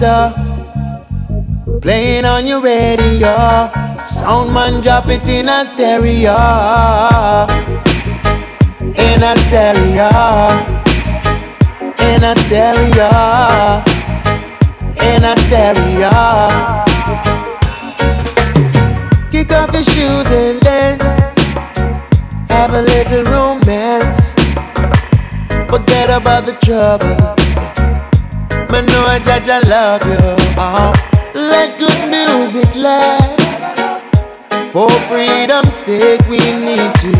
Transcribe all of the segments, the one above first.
juggling. Playing on your radio, sound man drop it in a stereo, in a stereo, in a stereo, in a stereo. Kick off your shoes and dance, have a little romance. Forget about the trouble. Man, know I judge I love you. Oh, let good music last. For freedom's sake, we need to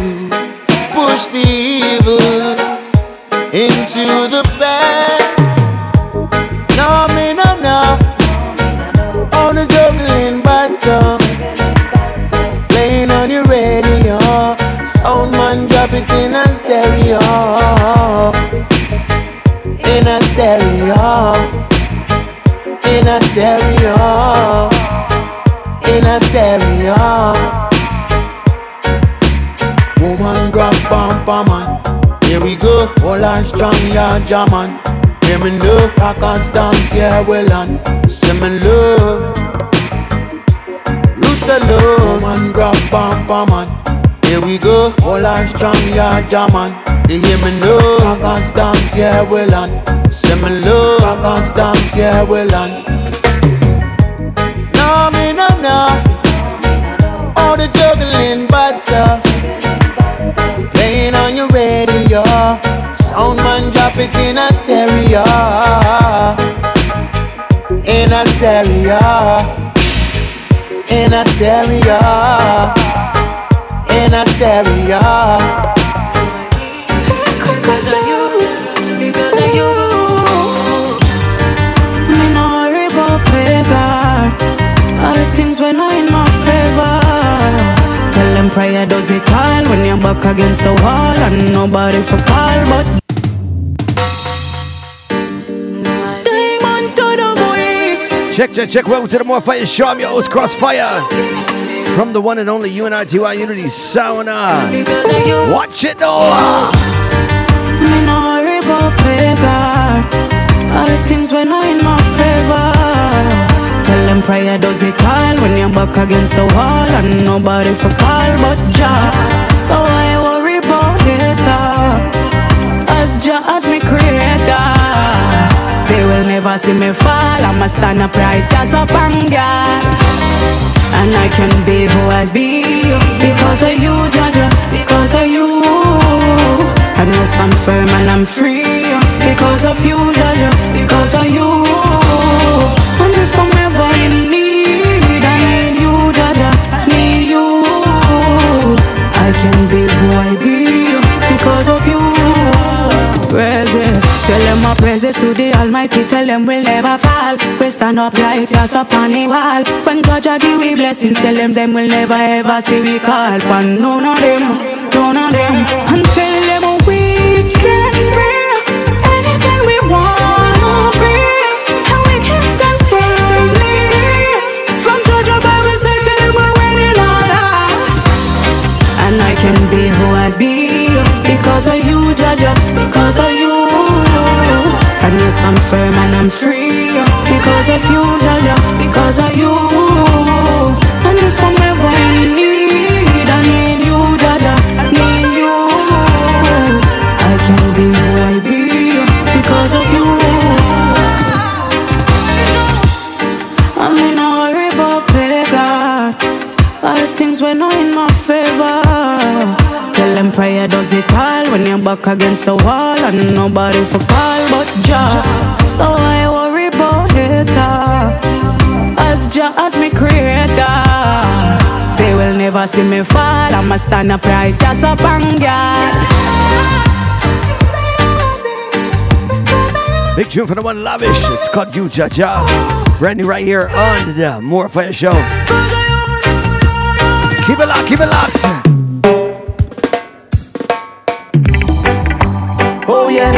push the evil into the past. No, me no no. On the juggling bad song, playing on your radio. Sound man drop it in a stereo, in a stereo, in a stereo, in a stereo. Woman grab bumper man, here we go. All our strong yeah, German. Hear me know, rockers dance yeah well on. Say me love, roots low. Woman grab bumper man. Here we go, all our strong yeah German. They hear me know, rockers dance yeah well on. Say me love, rockers dance yeah well on. No me no no, all the juggling butts up. Uh. Playing on your radio, sound man drop it in a stereo, in a stereo, in a stereo, in a stereo. Prayer does it all when you're back against the wall and nobody for call but. Diamond to the voice. Check, check, check. Welcome to the More Fire Show. I'm your host, Crossfire. From the one and only UNITY Unity Sound. Because of you. Watch it now. Me no worry about paper. All the things when not in my favor. Tell them prayer does it all when you're back against the wall and nobody for call but Jah. So I worry about hater. As Jah as me creator. They will never see me fall. I'ma stand up right as a God. And I can be who I be because of you, Jaja, because of you. I know I'm firm and I'm free because of you, Jaja, because of you. And if I'm ever in need, I need you, Jaja, need you. I can be who I be because of you. Praises, tell praises to the Almighty. Tell them we'll never fall. We stand up right, yes, up on the wall. When God give we blessings, tell them them will never ever see we call. For none of them, none of them. Tell them we can be anything we wanna be, and we can stand firmly. From Georgia Bible say tell them we're winning all odds. And I can be who I be because of you, Jaja, because of you. And yes, I'm firm and I'm free because of you, Jaja, because of you. And if I'm ever in need, I need back against the wall and nobody for call but Jah. So I worry about hater. As Jah as me creator. They will never see me fall. I'ma stand up right up and God. Big tune for the one lavish. It's called You Jaja. Brand new right here on the More Fire Show. Keep it locked, keep it locked. Yes,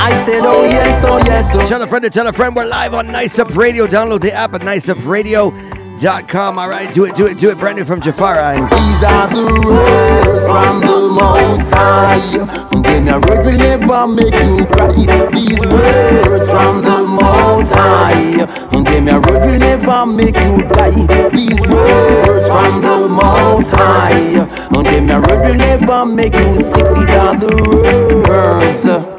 I said, oh yes, oh yes. Oh. Tell a friend to tell a friend. We're live on Nice Up Radio. Download the app at niceupradio.com. All right, do it, do it, do it. Brand new from Jafara. These are the words from the Most High. Then a word will never make you cry. These words from the Most High. Then a word will never make you die. These words from the Most High. Then a word will never make you sick. These are the words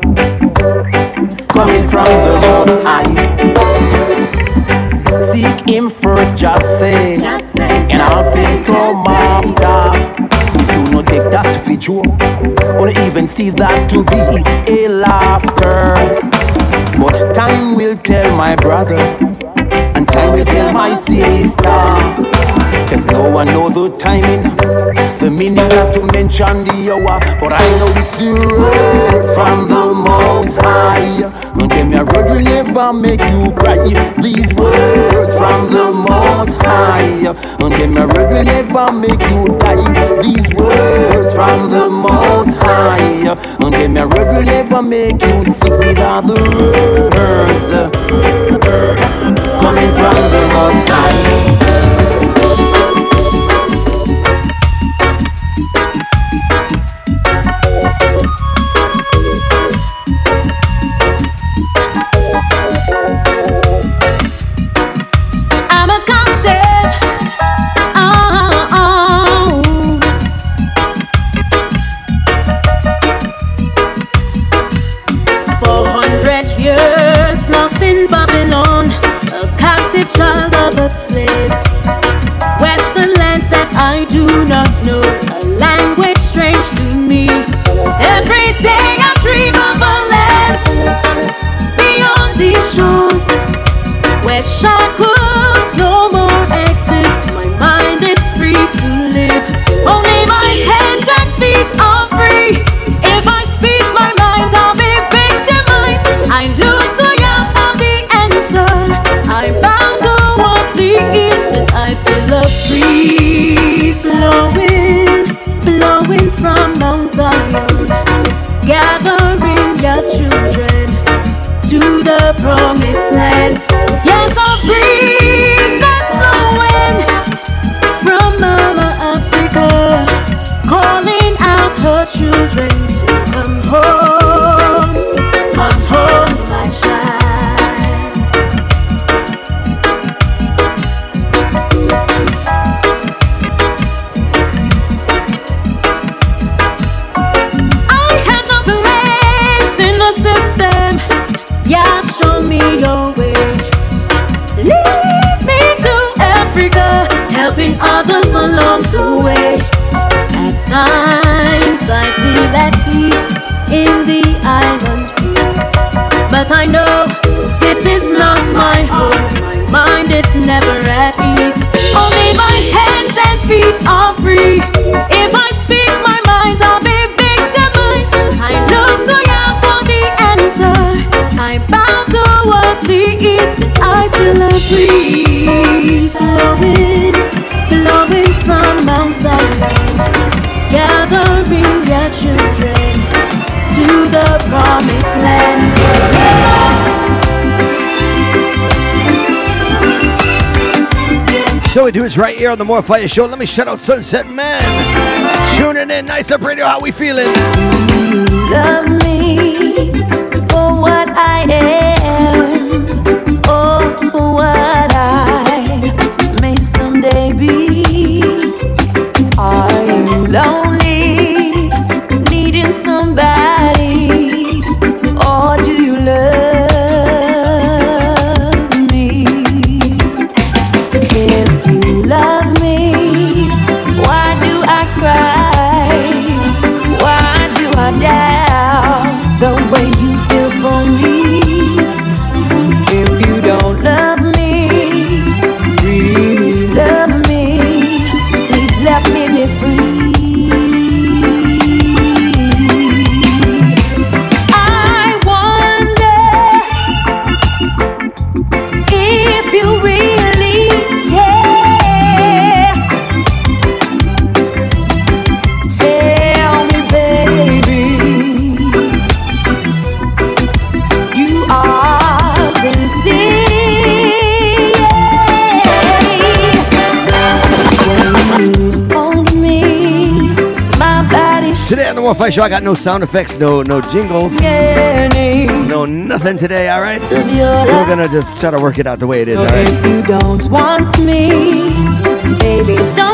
coming from the Most High. Seek Him first, just say, and I'll say come after. We soon no take that to be true, or even see that to be a laughter. But time will tell my brother, and time will tell my sister. Cause no one knows the timing, the minute not to mention the hour. But I know it's the road from the most high. And them your road will never make you cry. These words from the most high. And them your road will never make you die. These words from the most high. And them your road will never make you sick. These are the words coming from the most high. So we do it right here on the More Fire Show. Let me shout out Sunset Man. Tuning in, nice up radio. How we feeling? I got no sound effects, no no jingles, no nothing today. All right, so we're gonna just try to work it out the way it is. All right. If you don't want me, baby, don't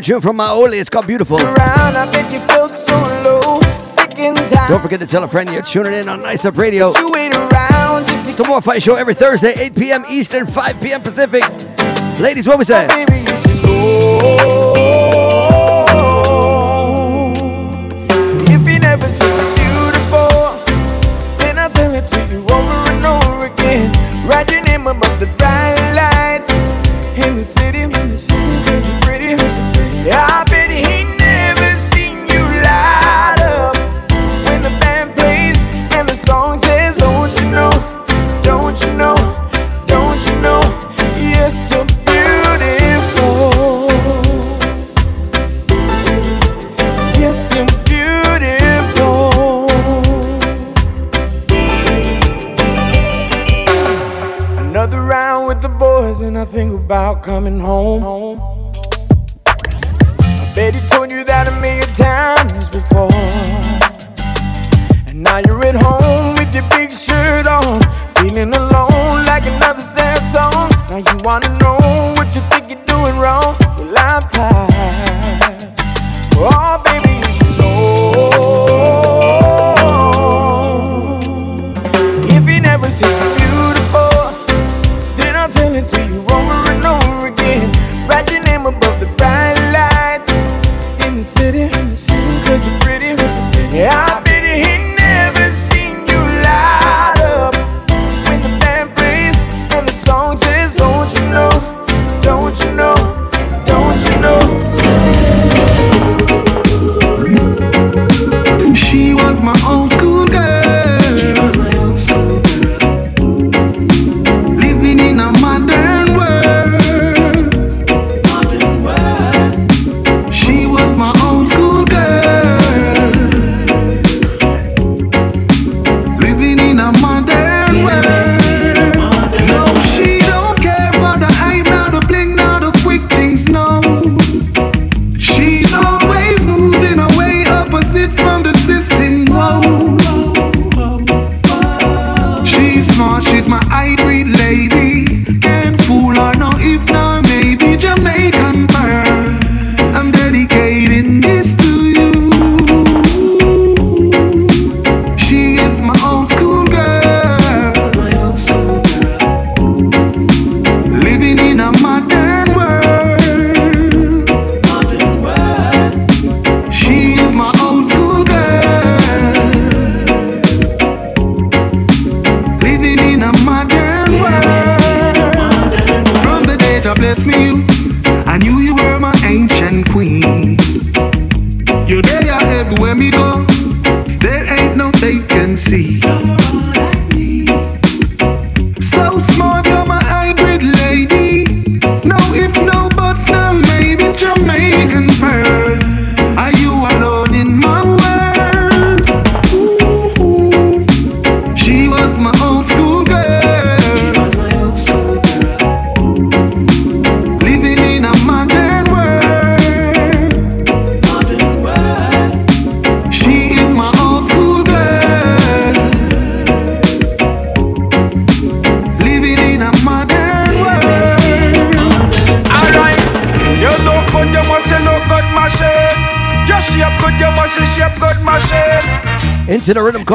tune from Maoli. It's called Beautiful. Around, so low, Don't forget to tell a friend you're tuning in on Nice Up Radio. Around, it's the More Fire Show every Thursday, 8 p.m. Eastern, 5 p.m. Pacific. Ladies, what we say?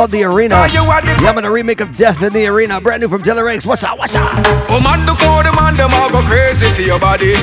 called The Arena. Yeah, I'm in a remake of Death in the Arena. Brand new from Telerex. What's up? What's up? Oh, man, the code, the man, them all go crazy for your body.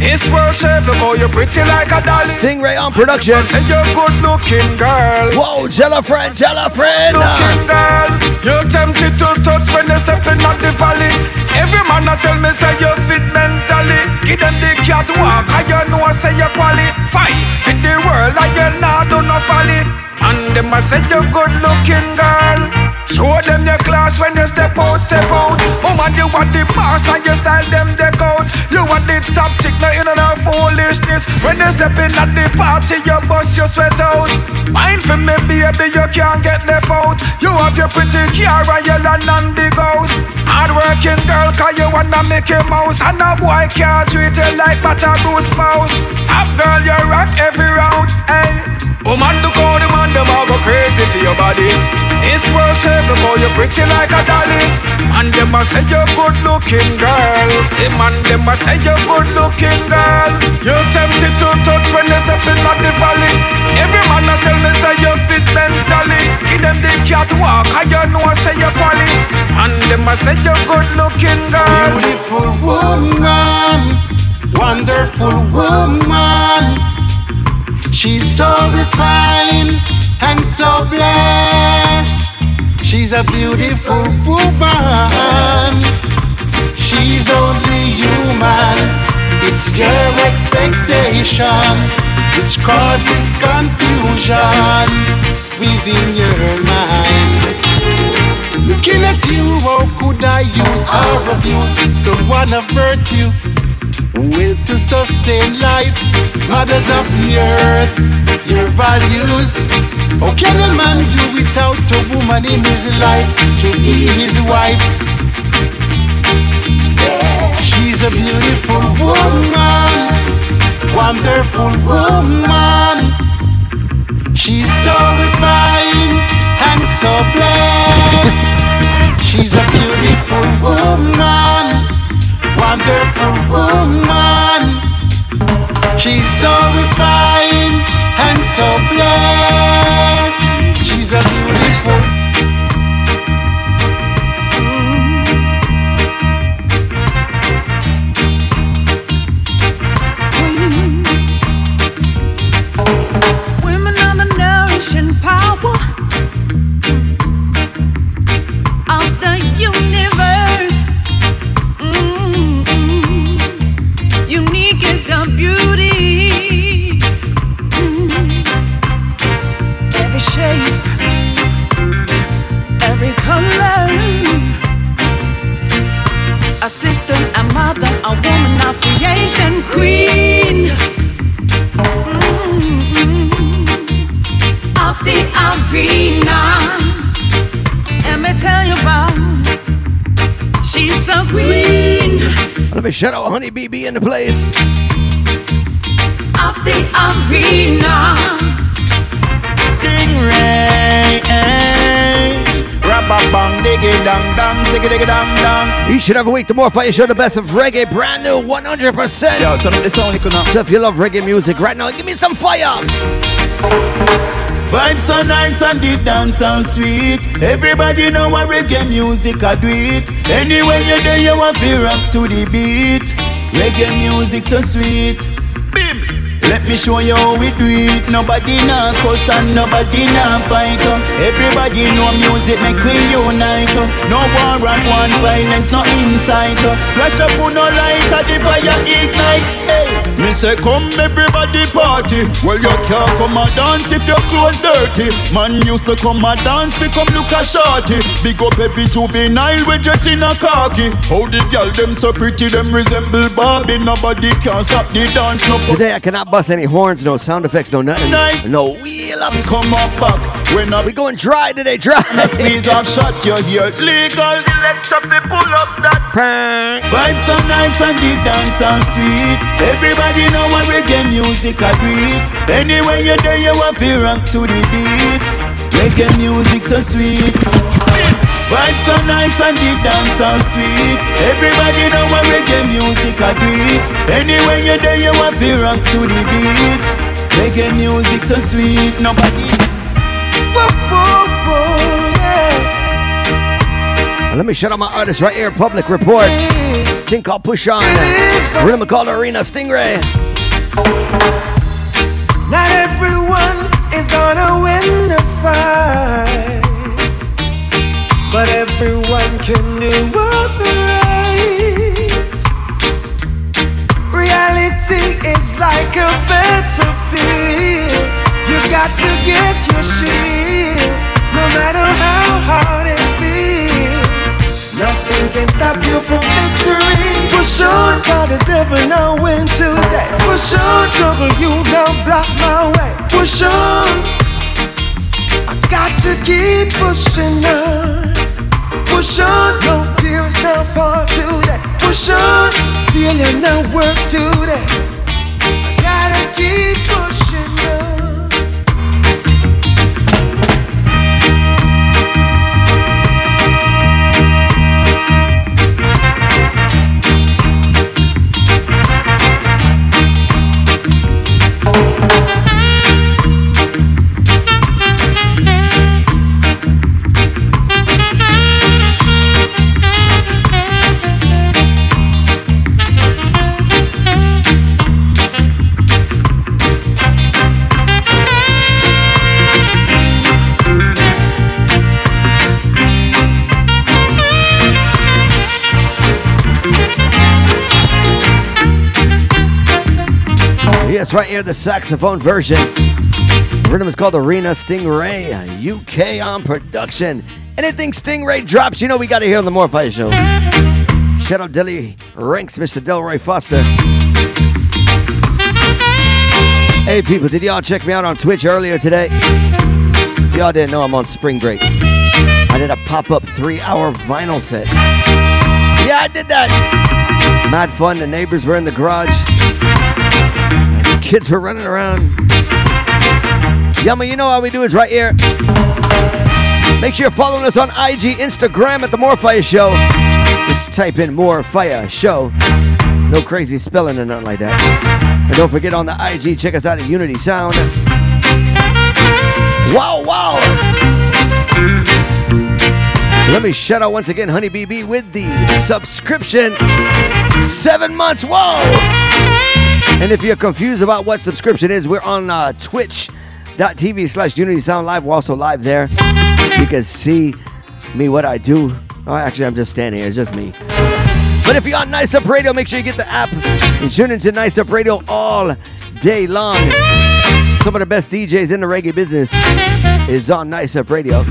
It's world shape, look how you're pretty like a dolly. Stingray on production. Say you're good looking girl. Whoa, Jella friend, Jella friend. Looking girl, you're tempted to touch when you're stepping up the valley. Every man I tell me say you fit mentally. Give them the cat walk, I you know I say you qualify. Fit the world, I you not do no folly. And them a say you're good looking girl. Show them your class when you step out, step out. Woman, you are the boss and you style them deck out. You are the top chick, no in and out foolishness. When you step in at the party, you bust your sweat out. Mind for me, baby, you can't get left out. You have your pretty car and your land and big house. Hard working girl, cause you wanna make a mouse. And a boy can't treat you like butter spouse Top girl, you rock every round, ayy Look how the man them all go crazy for your body. This world shape, look how you pretty like a dolly. Man, them a say you're good looking girl. Hey man, them a say you're good looking girl. You're tempted to touch when you step in at the valley. Every man a tell me say you fit mentally. Give them the cat walk, I you know I say you're quality. Man, them a say you're good looking girl. Beautiful woman, wonderful woman. She's so refined and so blessed. She's a beautiful woman. She's only human. It's your expectation which causes confusion within your mind. Looking at you, how could I use or abuse someone of virtue? Will to sustain life. Mothers of the earth, your values. How can a man do without a woman in his life to be his wife? She's a beautiful woman, wonderful woman. She's so refined and so blessed. She's a beautiful woman wonderful woman. She's so refined and so blessed. She's a beautiful. Shape, every color. A sister, a mother, a woman of creation, queen. Mm-mm. Of the arena. Let me tell you about. She's a queen Let me shout out Honey BB in the place. of the arena. Stingray, eh. Rabba-bang, diggy-dang, dang, ziggy-diggy-dang, Each and every week, the more fire show, the best of reggae, brand new, 100%. Yo, turn up the sound, you. So if you love reggae music right now, give me some fire. Vibes so nice and the dance sound sweet. Everybody know what reggae music I do it. Anywhere you there, you want to rock to the beat. Reggae music so sweet. Bim. Let me show you how we do it. Nobody nah cuss and nobody nah fight. uh. Everybody know music make we unite. uh. No war and one violence, no insight. uh. Flash up on no light, the fire ignite. Hey. Me say come everybody party. Well you can't come and dance if your clothes dirty. Man used to come and dance, we come look a shorty. Big up every juvenile we just in a khaki. How the girl them so pretty, them resemble Barbie. Nobody can stop the dance. No Today, I cannot bust any horns, no sound effects, no nothing. Night. No wheel ups. come up back when I We going dry today, dry. a squeeze off shot you hear legal. Select up me pull up that. Vibes so nice and the dance sound sweet. Everybody know what reggae music I do it. Anywhere you there, you want to rock to the beat. Reggae music so sweet. Vibes so nice and the dance sound sweet. Everybody know what reggae music I do it. Anywhere you there, you want to rock to the beat. Reggae music so sweet. Nobody. Whoa, whoa, whoa, yes. Let me shout out my artist right here, Public Report. Thing called Push On. Rhythm called Arena Stingray. Not everyone is gonna win the fight, but everyone can do what's right. Reality is like a battlefield. You got to get your shield, no matter how hard it feels. Nothing can stop you from victory. Push on, God the devil now went to that. Push on, trouble you now block my way. Push on. I got to keep pushing on. Push on, no tears now fall to that. Push on, feeling now work to that. I gotta keep pushing Yes, right here, the saxophone version. The rhythm is called Arena Stingray, UK on production. Anything Stingray drops, you know we got to hear on the More Fire Show. Shout out Dilly Ranks, Mr. Delroy Foster. Hey people, did y'all check me out on Twitch earlier today? If y'all didn't know, I'm on spring break. I did a pop-up three-hour vinyl set. Yeah, I did that. Mad fun. The neighbors were in the garage. Kids were running around. Yama, you know how we do is right here. Make sure you're following us on IG, Instagram at the More Fire Show. Just type in More Fire Show. No crazy spelling or nothing like that. And don't forget on the IG, check us out at Unity Sound. Wow, wow. Let me shout out once again Honey BB with the subscription. Seven months. Whoa. And if you're confused about what subscription is, we're on uh, twitch.tv slash Unity Sound Live. We're also live there. You can see me, what I do. Oh, actually, I'm just standing here. It's just me. But if you're on Nice Up Radio, make sure you get the app and tune into Nice Up Radio all day long. Some of the best DJs in the reggae business is on Nice Up Radio.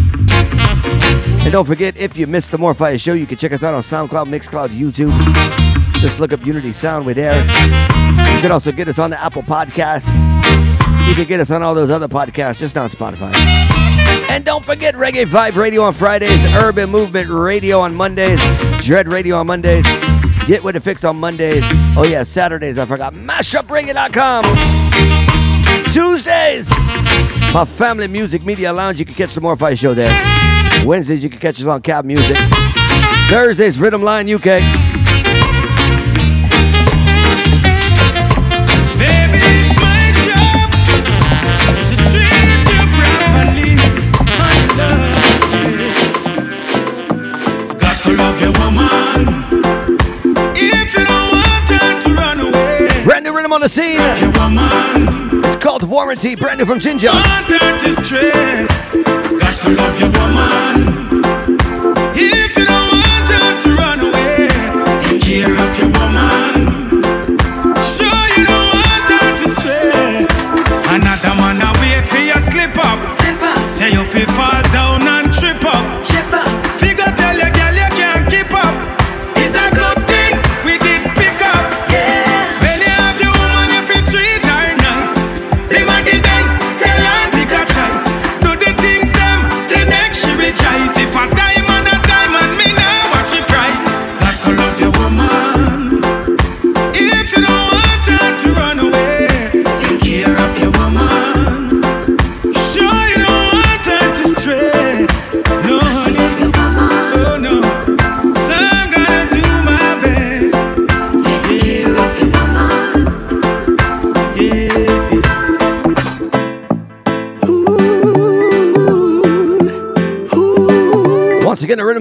And don't forget, if you missed the More Fire show, you can check us out on SoundCloud, Mixcloud, YouTube. Just look up Unity Sound, we're there. You can also get us on the Apple Podcast. You can get us on all those other podcasts, just not Spotify. And don't forget Reggae Vibe Radio on Fridays, Urban Movement Radio on Mondays, Dread Radio on Mondays, Get With It Fix on Mondays. Oh yeah, Saturdays, I forgot, MashUpReggae.com. Tuesdays, my family music media lounge. You can catch the More Fire show there. Wednesdays, you can catch us on Cab Muzik. Thursdays, Riddim Lion UK. Brand on the scene. It's called Warranty, brand new from Ginger.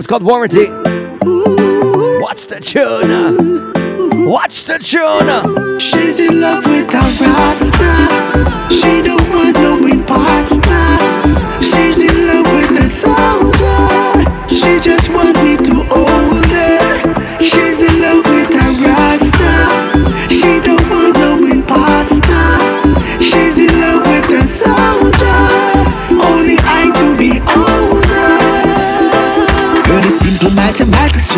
Called Warranty. Watch the tune. Watch the tune. She's in love with a rasta. She don't want no imposter.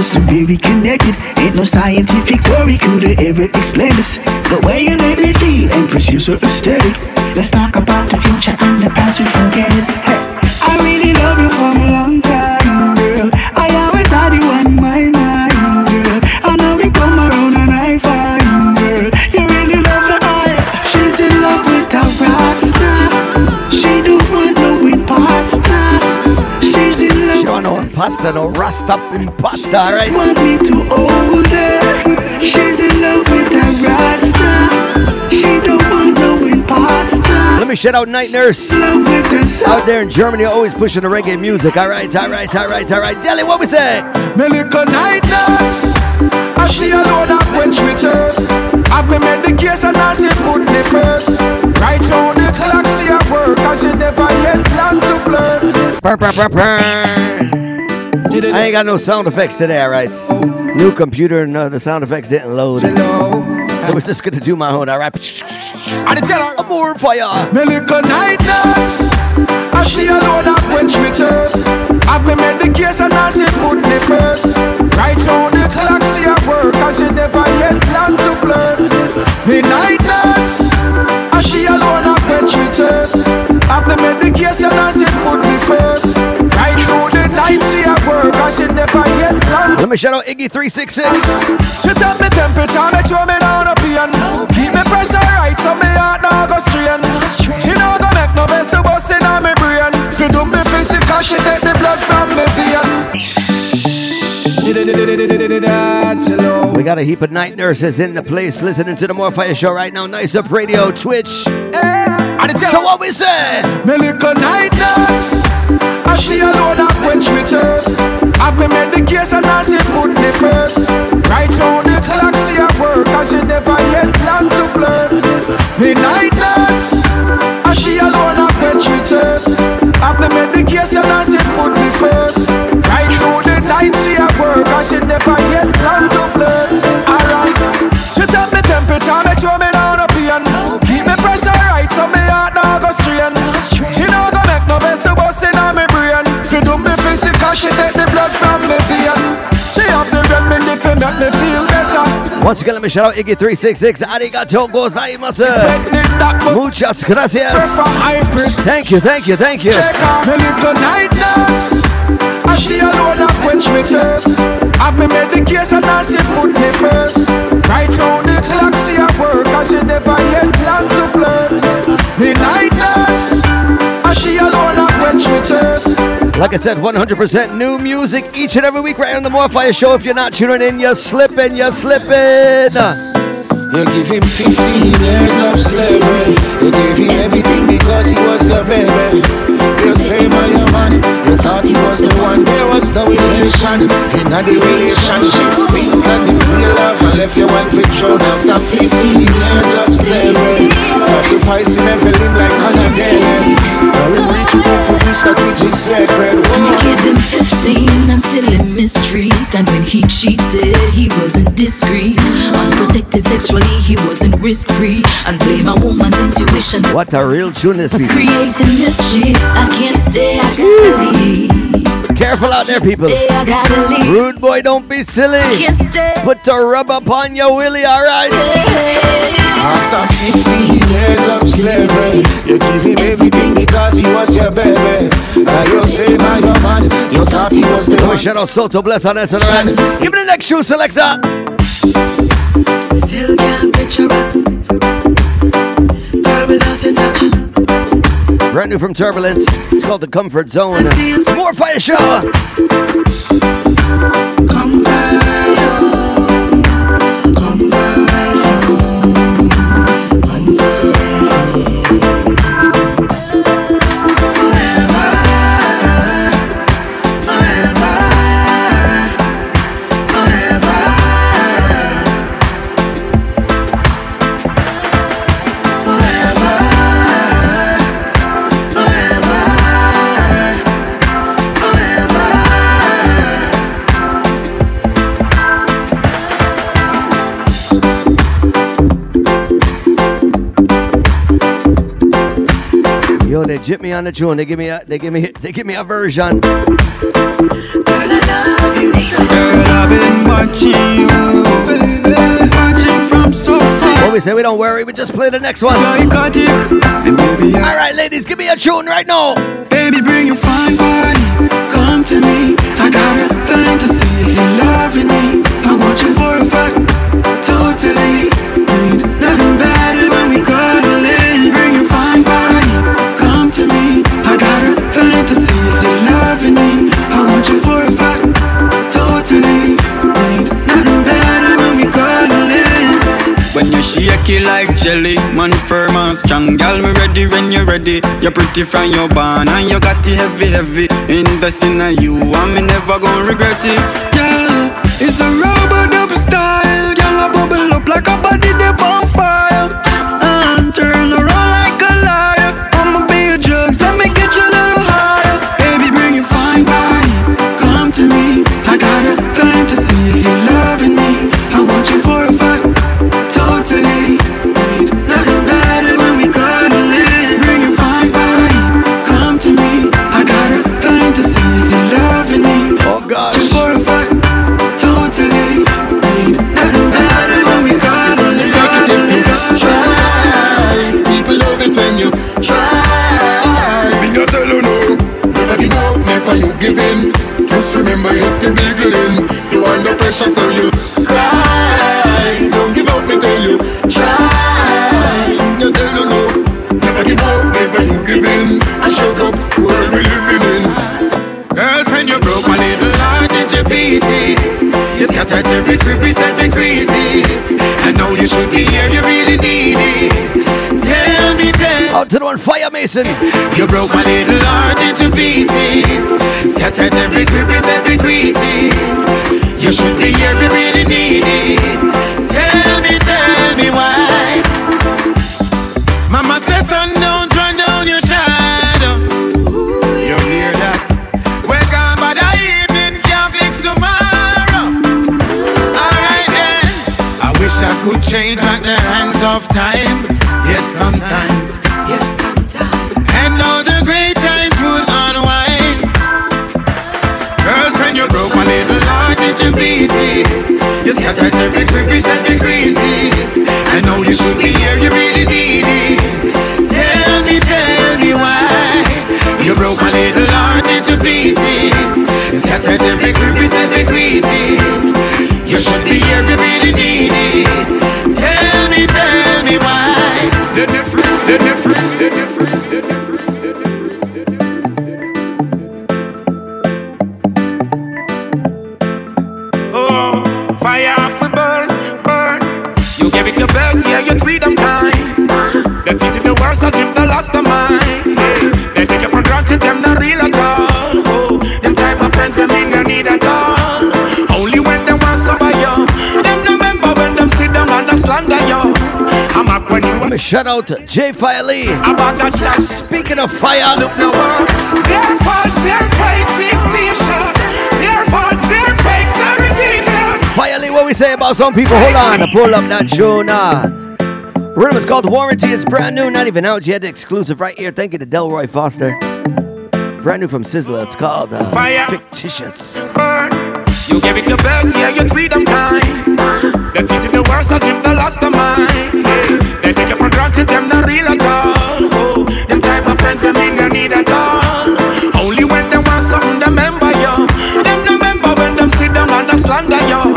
Mathematics, just to be reconnected. Ain't no scientific theory could ever explain this. The way you made me feel, and you're so aesthetic. Let's talk about the future and the past, we forget it. Hey, I really love you for no pasta, no rasta impasta, alright? want me to hold her. She's in love with a rasta. She don't want no imposter. Let me shout out Night Nurse. Love with a Out there in Germany, always pushing the reggae music. Alright, alright, alright, alright. Deli, what we say? Me little night nurse And she alone that quench me thirst Have me medication and she put me first Right on the clock she at work And she never yet plan to flirt Purr, purr, purr, purr. I ain't got no sound effects today, alright? New computer, no, the sound effects didn't load. So we're just gonna do my own, alright? I And the general More fire! Me little night nurse And she alone that quench me thirst Have me medication and she put me first. Right on the clock she at work And she never yet plan to flirt. Me night nurse And she alone that quench me thirst Have me medication and she put me first. Right night she at work And she never yet plan to Let me shout out Iggy366. she tell me temperature, make sure me down no pain. Keep me pressure right, so me heart now go strain. She no go make no vessel bust in me brain. Fi do me physical, she take the blood from me vein. We got a heap of night nurses in the place listening to the More Fire Show right now. Nice Up Radio, Twitch. So what we say? Me little night nurse And she alone that quench me thirst Have me medication and she put me first. Right on the clock she at work And she never yet plan to flirt. Me night nurse And she alone that quench me thirst Have me medication and she put me first. Right through the night she at work And she never yet plan to flirt. Alright. She tell me temperature make sure me no pain. Keep me pressure right so me vessel bust in me brain Fi do me physical she take the blood from me vein She have the remedy fi make me feel better Once again, let me shout out Iggy366. Arigato gozaimasu. Technique that but Muchas gracias. from high priest Thank you, thank you, thank you. Check out me little night nurse And she alone quench me thirst Have me medication and she put me first Right round the clock she at work And she never yet plan to flirt Me night nurse And she alone that quench me thirst Like I said, 100% new music each and every week right on the More Fire Show. If you're not tuning in, you're slipping, you're slipping. You give him 15 years of slavery. You gave him everything because he was your baby. You say my you thought he was the one. There was no relation in the relationship. Sink and the real love and left your one for thrown after 15 years of slavery. Sacrificing every limb like on a daily. Now him reach you to reach that which is sacred. You give him 15 and still him mistreat And when he cheated, he wasn't discreet Unprotected sexually, he wasn't risk-free And blame a woman's intuition What a real tune this people. Creating mischief, I can't stay, I gotta leave Careful out there, people. Stay, I gotta leave Rude boy, don't be silly. Put the rub upon your willy, alright? After 15 years of slavery, you give him everything because he was your baby. Now you say now your man, you thought he was the Let one. shout out Soto Bless on this. Give me the next shoe selector. Still can't picture us. Girl without a touch. Brand new from Turbulence. It's called The Comfort Zone. More Fire Show. Come back jip me on the tune. They give me a, they give me, they give me a version. Girl, I've been watching you, so. What we say? We don't worry. We just play the next one. Psychotic, and baby, I All right, ladies, give me a tune right now. Baby, bring your fine body, come to me. I got a thing to see if you're loving me. I want you for a fact, You shake it like jelly, man firm and strong Girl, me ready when you're ready You're pretty from your barn and you got it heavy, heavy Invest in you and me never gonna regret it Yeah, it's a rubber dub style. Girl, I bubble up like a body dip on. Every creases. I know you should be here, you really need it. Tell me, tell Out to the one, Fire Mason. You broke my little heart into pieces. Scattered every crevice, every creases. You should be here, you really need it. Tell me, tell me why. Change back the hands of time. Yes, sometimes. They treated the worst as if they lost their mind. Yeah. They take you for granted, them not real at all. Oh, them type of friends, them in no need at all. Only when they want some of you. Them remember when them sit down and slander you. I'm up when you me shout out to J Fire Lee. about that shot. Speaking of fire, Look no work. Their faults, their fake fictitious. Their faults, their fakes are ridiculous. Fire Lee, what we say about some people? Hold on, I pull up that tune. Ah. Rhythm is called Warranty. It's brand new, not even out yet. Exclusive right here. Thank you to Delroy Foster. Brand new from Sizzla. It's called uh, Fire. Fictitious. burn. You gave it your best, yeah, your freedom time. They treated the worst as if they lost their mind. Yeah. They take you for granted, them not real at all. Oh, them type of friends, them in no need at all. Only when they want something, they remember you. Them no remember when them sit down and slander you.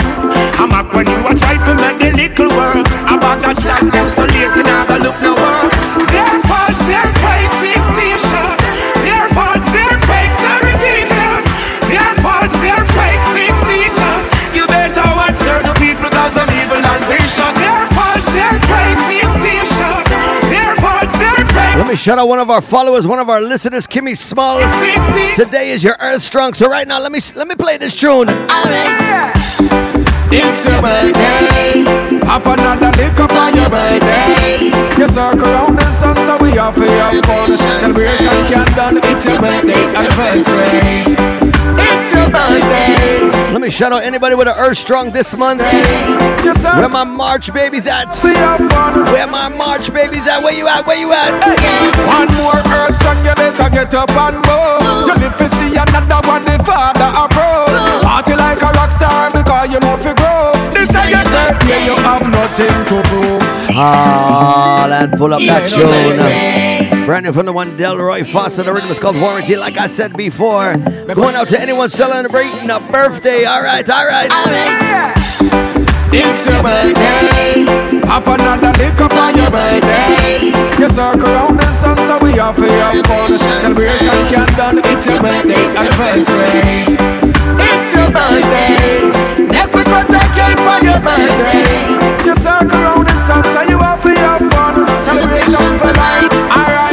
I'm up when you a try to make the little work. About that shot, fake shout out one of our followers, one of our listeners, Kimmy Smalls. Today is your Earth Strong. So right now, let me let me play this tune. It's your birthday. Pop another lick up on your birthday. You circle around the sun, so we have to have fun. Celebration can done. It's your birthday anniversary. It's your birthday. Let me shout out anybody with an Earth Strong this month. Yes. Where my March babies at? We have fun. Where my March babies at? Where you at? Where you at? One more earth song, you better get up and move. You live to see another one, the father approve. Party like a rock star because you know fi grow. This is your birthday, you have nothing to prove. Ah, and pull up that tune. Brand new from the one Delroy Foster. The rhythm is called Warranty, like I said before. Going out to anyone celebrating a birthday. All right, all right. It's your birthday. Pop another lick up on your birthday. You circle around the sun, so we have to have fun. Celebration can't done. It's your birthday anniversary. It's your birthday. Neck we cut a cake for your birthday. You circle around the sun, so you have to have fun. Celebration for life. Alright.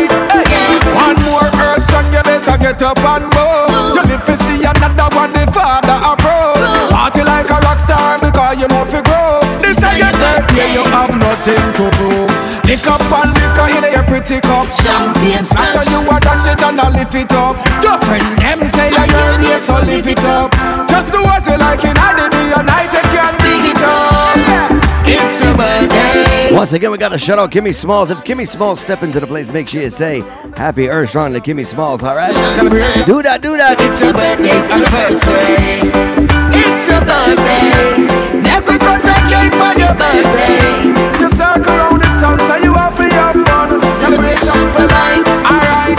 Get up and move. You live to see another one, the father approve. Party like a rock star because you know fi grow. This is your birthday, you have nothing to prove. Lick up and lick in your pretty cup. Champagne Smash on you a dash it and I lift it up. Your friend them say you're your day, so lift it up. Just do as you like in the day or night, you can Once again, we got a shout out Kimmy Smalls. If Kimmy Smalls step into the place, make sure you say Happy Earth Strong to Kimmy Smalls, all right? Do that, do that. It's your birthday anniversary. It's your birthday. Neck we cut a cake for your birthday. You circle around the sun, so you have for your fun. Celebration for life. Alright.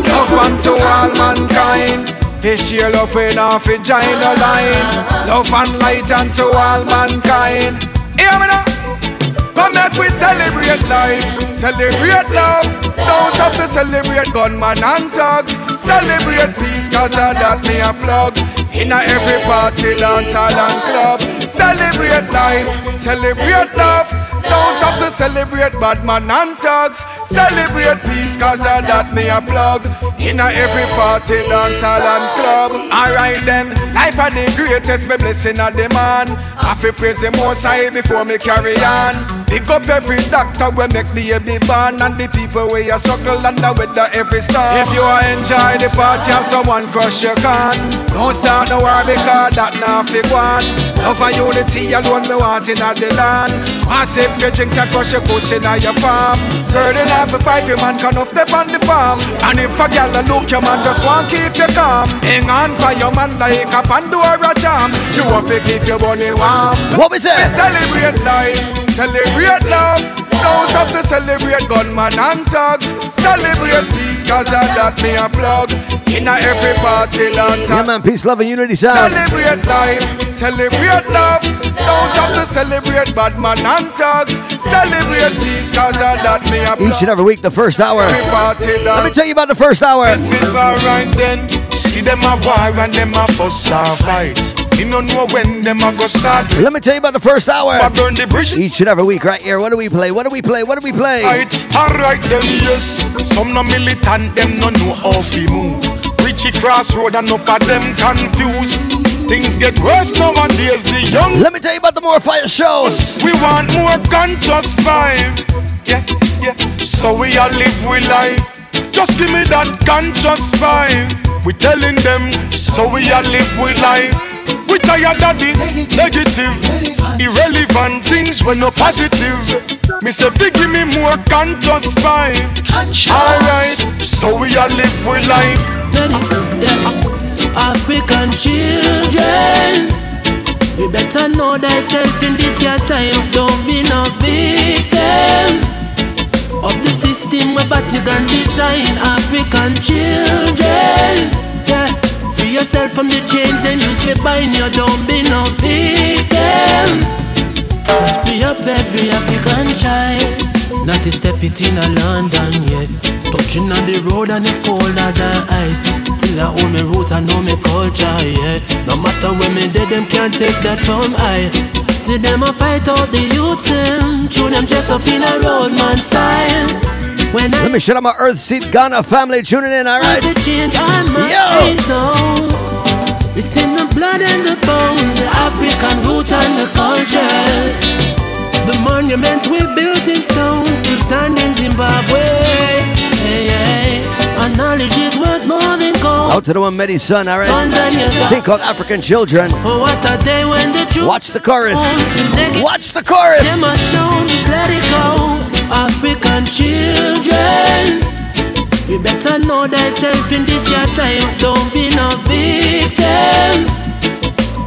Love unto all mankind. This year love we not fi join the line. Love and light unto all mankind. Hear me now. Come make we celebrate life, celebrate love. Don't have to celebrate gunman and thugs. Celebrate peace, cause of that me a plug. In a every party, dance hall and club. Celebrate life, celebrate love. Don't have to celebrate bad man and thugs. Celebrate peace, cause of that me a plug. In a every party, dance hall and club. Alright then, life are the greatest, me blessing of the man. I fi praise the most high before me carry on. Pick up every doctor we make the baby born. And the people where you struggle under weather every storm. If you are enjoy the party and someone crush your can Don't start no war because that not fi one. Love and unity alone me want in a the land. Sip your drinks and crush your cushion on your palm Girl you not fi fight your man can off step on the farm. And if a gal a look your man just want keep you calm. Hang on for your man like a Pandora jam You have to keep your body warm What we say? We celebrate life, celebrate love. Don't have to celebrate gunman and thugs. Celebrate peace, cause of that me a plug. In a every party dance. Yeah, man. Peace, love, and unity sound. Celebrate life, celebrate love. Don't have to celebrate bad man and thugs. Celebrate peace, cause I that me a plug. Each and every week, the first hour. Every party Let me tell you about the first hour. It's alright then. See them a war and them a fuss or fight. You don't know when them a go start. Let me tell you about the first hour. I burn the bridge. Each and every week, right here. What do we play? What do we play? What do we play? Right, alright then yes. Some no militant, them no know how to move. Richie crossroad, enough of them confused. Things get worse nowadays. The young Let me tell you about the More Fire shows. we want more conscious vibe. Yeah, yeah. So we all live we life. Just give me that conscious vibe. We telling them, so we all live we life. We tired of the negative, irrelevant things when no positive. Me say, fi give me more conscious vibe. Alright, so we all live we life. African children, you better know thyself in this your time. Don't be no victim of the system where Vatican design. African children, yeah. Free yourself from the chains them use to bind you. Don't be no victim. Just free up every African child. Not to step it in a London yet. Touching on the road and it colder than ice. Still I own my roots, I know my culture, yeah. No matter when me dead, them can't take that from I. See them a fight out the youths them. Tune them dress up in a roadman style. When I Let me shout out my Earth Seat Ghana family tuning in, all right? the change on my Yo! It's in the blood and the bones, the African root and the culture. The monuments we built in stone still stand in Zimbabwe. Hey, hey. Our knowledge is worth more than gold. Out to the one Medi's son, alright? Thing called African Children. Oh, what a day when the truth. Watch the chorus. Watch the chorus. Them a shown, let it go. African children. We better know thyself in this your time. Don't be no victim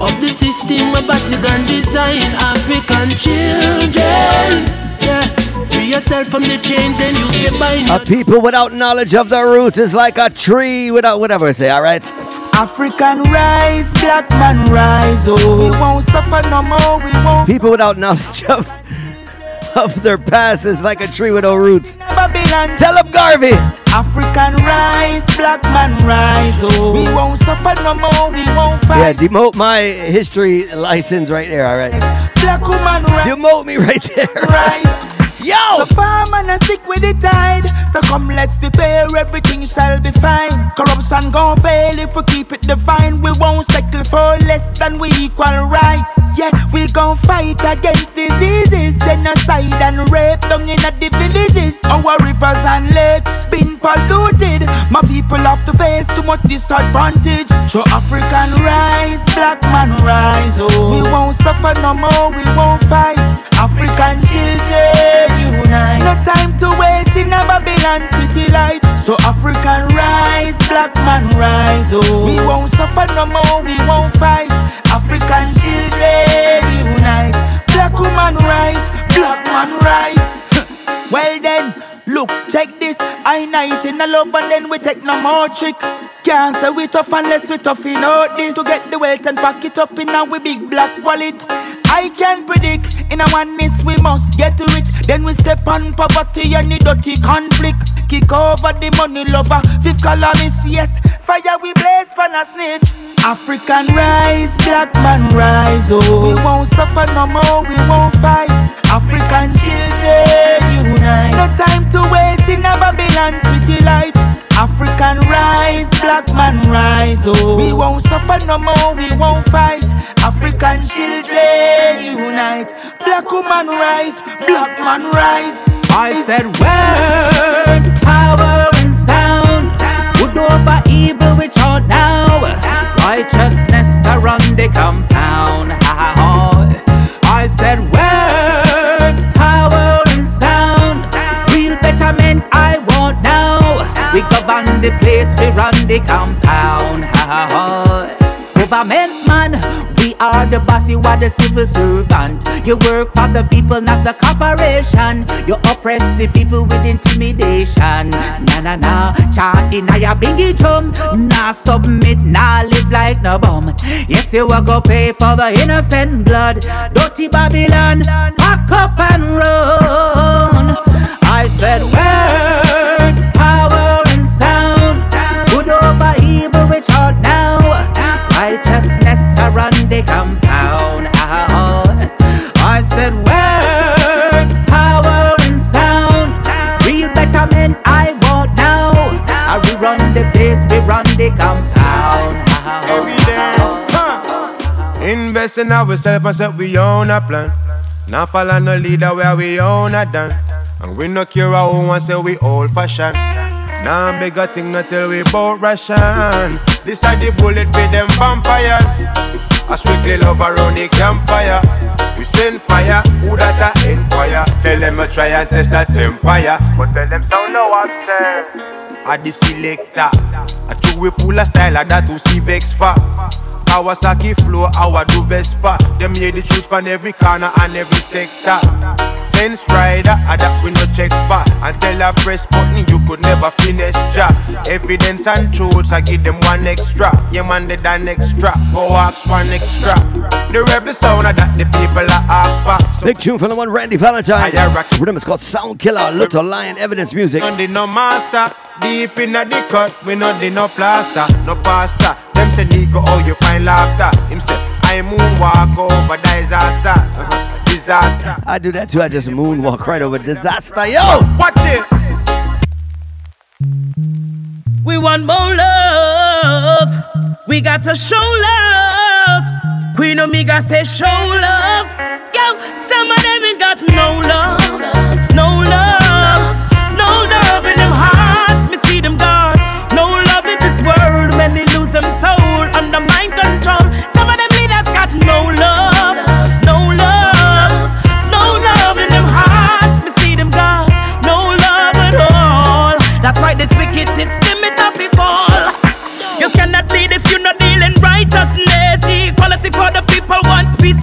of the system where Vatican design. African children. Yeah. Free yourself from the chains, then you stay bind. A people without knowledge of their roots is like a tree without whatever I say, alright? African rise, black man rise, oh. We won't suffer no more, we won't People without knowledge of, of their past is like a tree with no roots. Babylon. Tell them Garvey. African rise, black man rise, oh. We won't suffer no more, we won't fight. Yeah, demote my history license right there, alright? Black woman rise. Demote me right there. Rise. Yo! So far man are sick with the tide. So come let's prepare, everything shall be fine. Corruption gon' fail if we keep it defined. We won't settle for less than we equal rights. Yeah, we gon' fight against diseases, genocide and rape down in the villages. Our rivers and lakes been polluted. My people have to face too much disadvantage. So African rise, black man rise. Oh, we won't suffer no more, we won't fight. African children unite. No time to waste in a Babylon city light. So African rise, black man rise. Oh, we won't suffer no more, we won't fight. African children unite. Black woman rise, black man rise. well then, look, check this. I night in the love and then we take no more trick. Can't say we tough unless we tough in out this. To get the wealth and pack it up in our big black wallet. I can predict in a one miss we must get rich. Then we step on poverty and the dirty conflict. Kick over the money lover, fifth columnist, yes. Fire we blaze pan a snitch. African rise, black man rise, oh. We won't suffer no more, we won't fight. African children unite. No time to waste in a Babylon city light. African rise, black man rise, oh. We won't suffer no more, we won't fight. African children unite. Black woman rise, black man rise. I said words, power and sound. Good over evil, which are now. Righteousness around the compound. I said words, I want now. We govern the place, we run the compound. Government man, we are the boss, you are the civil servant. You work for the people, not the corporation. You oppress the people with intimidation. Na na na, chant in a bingy drum. Nah submit, nah live like no bum. Yes, you will go pay for the innocent blood. Dirty Babylon, pack up and run. I said words, power and sound. Good over evil, which art Righteousness around the compound. Ah, I said words, power and sound. Real betterment I want now. I we run the place, we run the compound. Evidence, huh? Invest in ourselves and set we own a plan. Now follow no leader where we own a done. And we no care how one say we old fashioned. Now bigger thing not till we bout ration. This are the bullet for them vampires. A strictly love around the campfire. We send fire, who that a inquire? Tell them to try and test that empire. But tell them sound no answer. A the selector. A true we full of style, a that who see vex for. Kawasaki flow, our do Vespa. Them hear the truth from every corner and every sector. Fence rider, a that we no check for. And tell a press button you could never finish job. Evidence and truths, I give them one extra. Yeah man, they done extra. Go ask one extra. The rebel sound that the people are ask for. So Big tune from the one Randy Valentine. I rock Rhythm is called Sound Killer, Little Lion Evidence Music. None the no master. Deep in the cut, we not the no plaster, no pasta. Them say Nico, oh you find laughter. Him say I moonwalk over disaster, uh-huh. disaster. I do that too. I just moonwalk right over disaster. Yo! Watch it. We want more love. We got to show love. Queen Omega say show love. Yo, some of them ain't got no love. No love.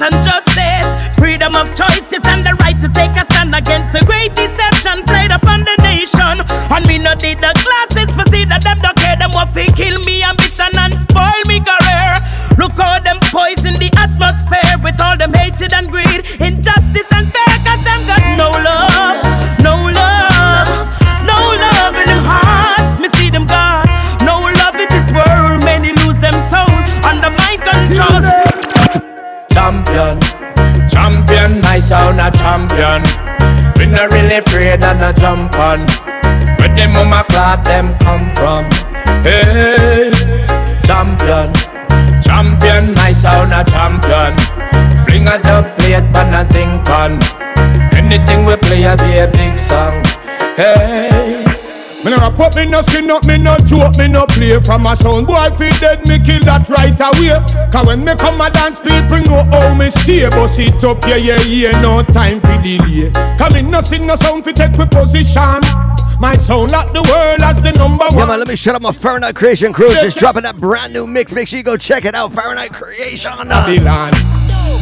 and justice, freedom of choices, and the right to take a stand against the great deception played upon the nation. And me no need the classes for see that them don't care them what they kill me ambition and spoil me career. Look how them poison the atmosphere with all them hatred and greed. Champion, a champion. We not really afraid and a jump on. Where them mama clock them come from? Hey, champion, champion, my sound a champion. Fling a dub plate pan a zinc on. Anything we play a be a big song. Hey. Me no rap up, me no skin up, me no joke, me no play from a sound. Boy, if he dead, me kill that right away. Cause when me come a dance, people know how me stay. Bust it up, yeah, yeah, yeah, no time for delay. Cause me no sing no sound fi take we position. My sound lock the world as the number Yeah, one. man, let me shut up my Fahrenheit Creation crew. Just dropping that brand new mix. Make sure you go check it out. Fahrenheit Creation. Babylon.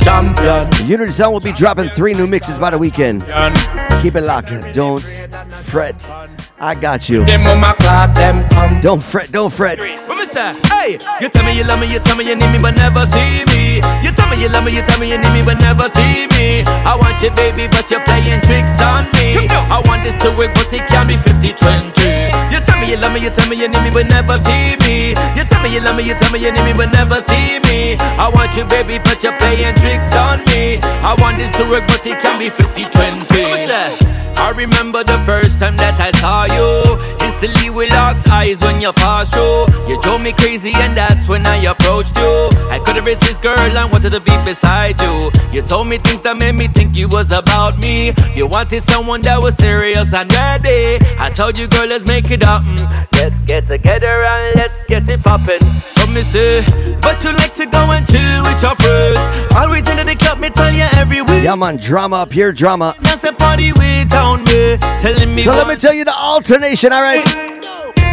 Champion. Unity Sound will be dropping three new mixes by the weekend. Keep it locked. Don't fret. I got you. Them mama clock them come. Don't fret. Don't fret. What me say? Hey, you tell me you love me, you tell me you need me, but never see me. You tell me you love me, you tell me you need me, but never see me. I want you, baby, but you're playing tricks on me. I want this to work, but it can be 50 20. You tell me you love me, you tell me you need me, but never see me. You tell me you love me, you tell me you need me, but never see me. I want you, baby, but you're playing tricks on me. I want this to work, but it can be 50 20. I remember the first time that I saw you. Instantly we locked eyes when you passed through. You drove me crazy and that's when I approached you. I couldn't resist, girl, I wanted to be beside you. You told me things that made me think you was about me. You wanted someone that was serious and ready. I told you, girl, let's make it up. Mm. Let's get together and let's get it poppin'. So me say, but you like to go and chill with your friends. Always into the club, me tell you every week. Yeah, man, drama up here, drama. Dance a party without me, telling me So let me tell you the alternation, all right?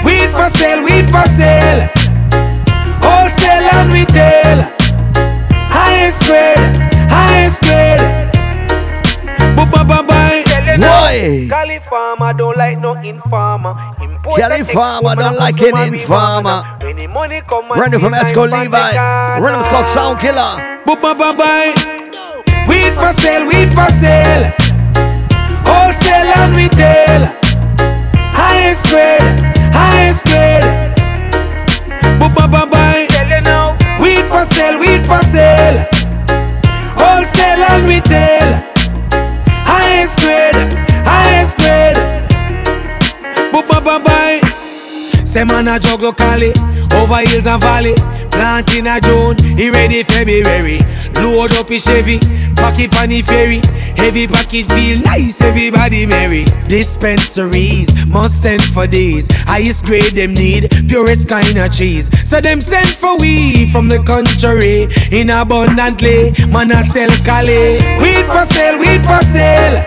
Weed for sale, weed for sale. Wholesale and retail. Highest grade, highest grade. Ba-ba-ba-bye. Boy. Cali farmer don't like no informer. Cali farmer don't like an informer. banana. When the money come and Brand new from Esco Levi. Banana. Rhythm is called Sound Killer. Ba-ba-ba-bye. Weed for sale, weed for sale. Wholesale and retail. Highest grade, highest grade. Ba-ba-ba-bye. Weed for sale, weed for sale. Wholesale and retail. Highest grade, highest grade. Ba-ba-ba-bye. Say man a juggle Cali over hills and valley. Plant in a June, he ready February. Load up his Chevy, pack it on the ferry. Heavy packet feel nice, everybody merry. Dispensaries must send for these. Highest grade them need, purest kind of cheese. So them send for we from the country in abundantly. Man a sell Cali. Weed for sale, weed for sale.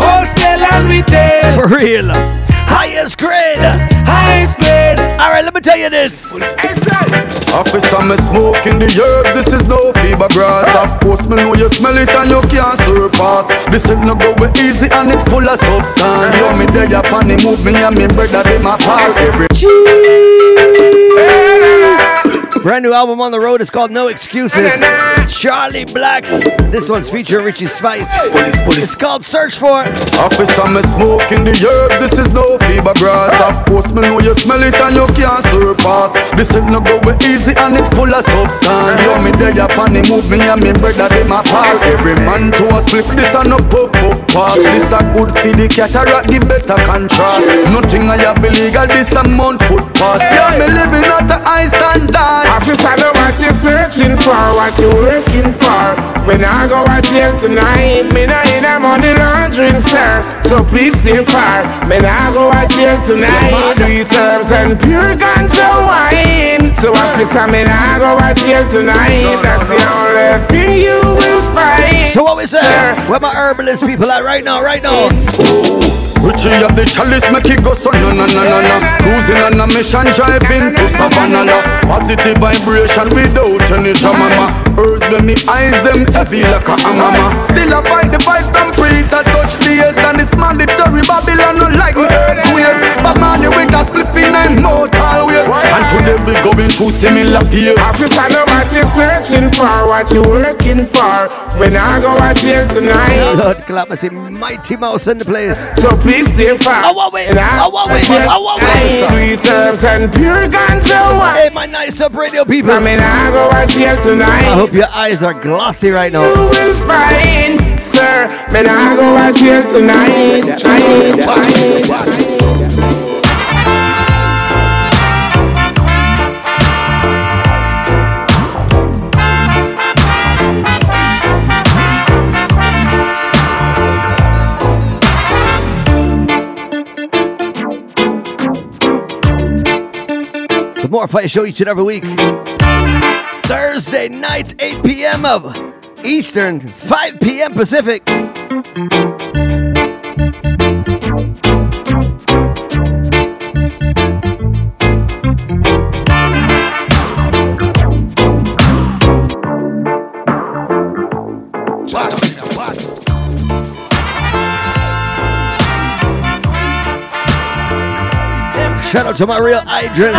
Wholesale and retail. For real. Highest grade. Highest grade. All right, let me tell you this. Officer, me smoke in the herb, this is no fever grass. Of course, me know you smell it and you can't surpass. This ain't no go be easy and it full of substance. Yo, me there upon the move, me and me brother, they my pass every Brand new album on the road. It's called No Excuses. Charlie Blacks. This one's featuring Richie Spice. police It's called Search for. Officer, me smoke in the herb, this is no fever grass. Of course, me know you smell it and you can't surpass. This ain't no go easy and it full of substance. Yo, me there upon the move, me and me brother, they my pass. Every man to a split, this a no puff puff pass. This a good for the cataract, the better contrast. Nothing I have illegal, this amount put past. Yeah, me living at the high standards. Officer, know what you searching for, what you working for. When I go out jail tonight, me not in a money laundering, sir. So please stay far. Me not go out jail tonight. Sweet herbs and pure ganja wine. So officer, me not go out jail tonight. That's the only thing you will find. So what we say? Where my herbalist people at right now, right now? Richie up the chalice, make it go so no no no no no. Cruising on a mission, driving to Savannah. la. Positive vibration without any drama. Herbs them, me eyes them heavy like a hammer. Still I fight the fight from pre to touch the ears and it's mandatory. Babylon no like me earth ways, but Mali with a spliff in nine mortal ways. And to them be going through similar fears. Officer, know what you searching for, what you working for. When I go out here tonight. Lord clap, I say Mighty Mouse in the place. So please stay far. Oh, what way? And I- Oh, what way? Oh, what way? Sweet herbs and pure ganja. Hey, my nice up radio people. I mean, I go out here tonight. I hope your eyes are glossy right now. You will find, sir. Man, I go out here tonight. Tonight, tonight. The More Fire Show each and every week. Thursday nights, 8 p.m. of Eastern, 5 p.m. Pacific. Shout out to my real Idris.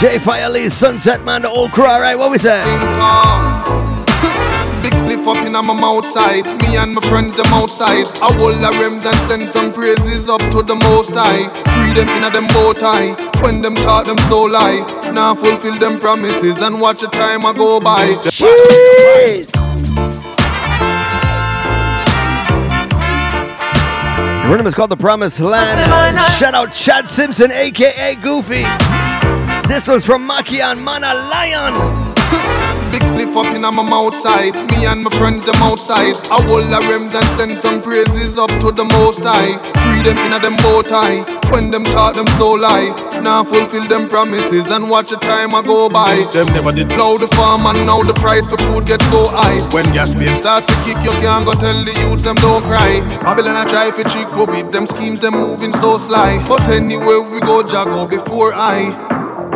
J Fire Lee, Sunset Man, the old crew. All right, what we say? Big spliff up in my mouth side. Me and my friends them outside. I hold the rims and send some praises up to the most high. Free them in a them bow tie. When them taught them so lie. Now fulfill them promises and watch the time I go by. The rhythm is called The Promised Land. Shout out Chad Simpson, aka Goofy. This one's from Makian Mana Lion. Big spliff up in my mouth side. Me and my friends them outside. I hold the rims and send some praises up to the most high. Free them in a them bow tie. When them taught them so lie. Now fulfill them promises and watch the time I go by. Them never did plow the farm and now the price for food get so high. When gas bills start to kick, you can't go tell the youths them don't cry. Babylon I try for cheap with them schemes them moving so sly. But anyway we go jago before I.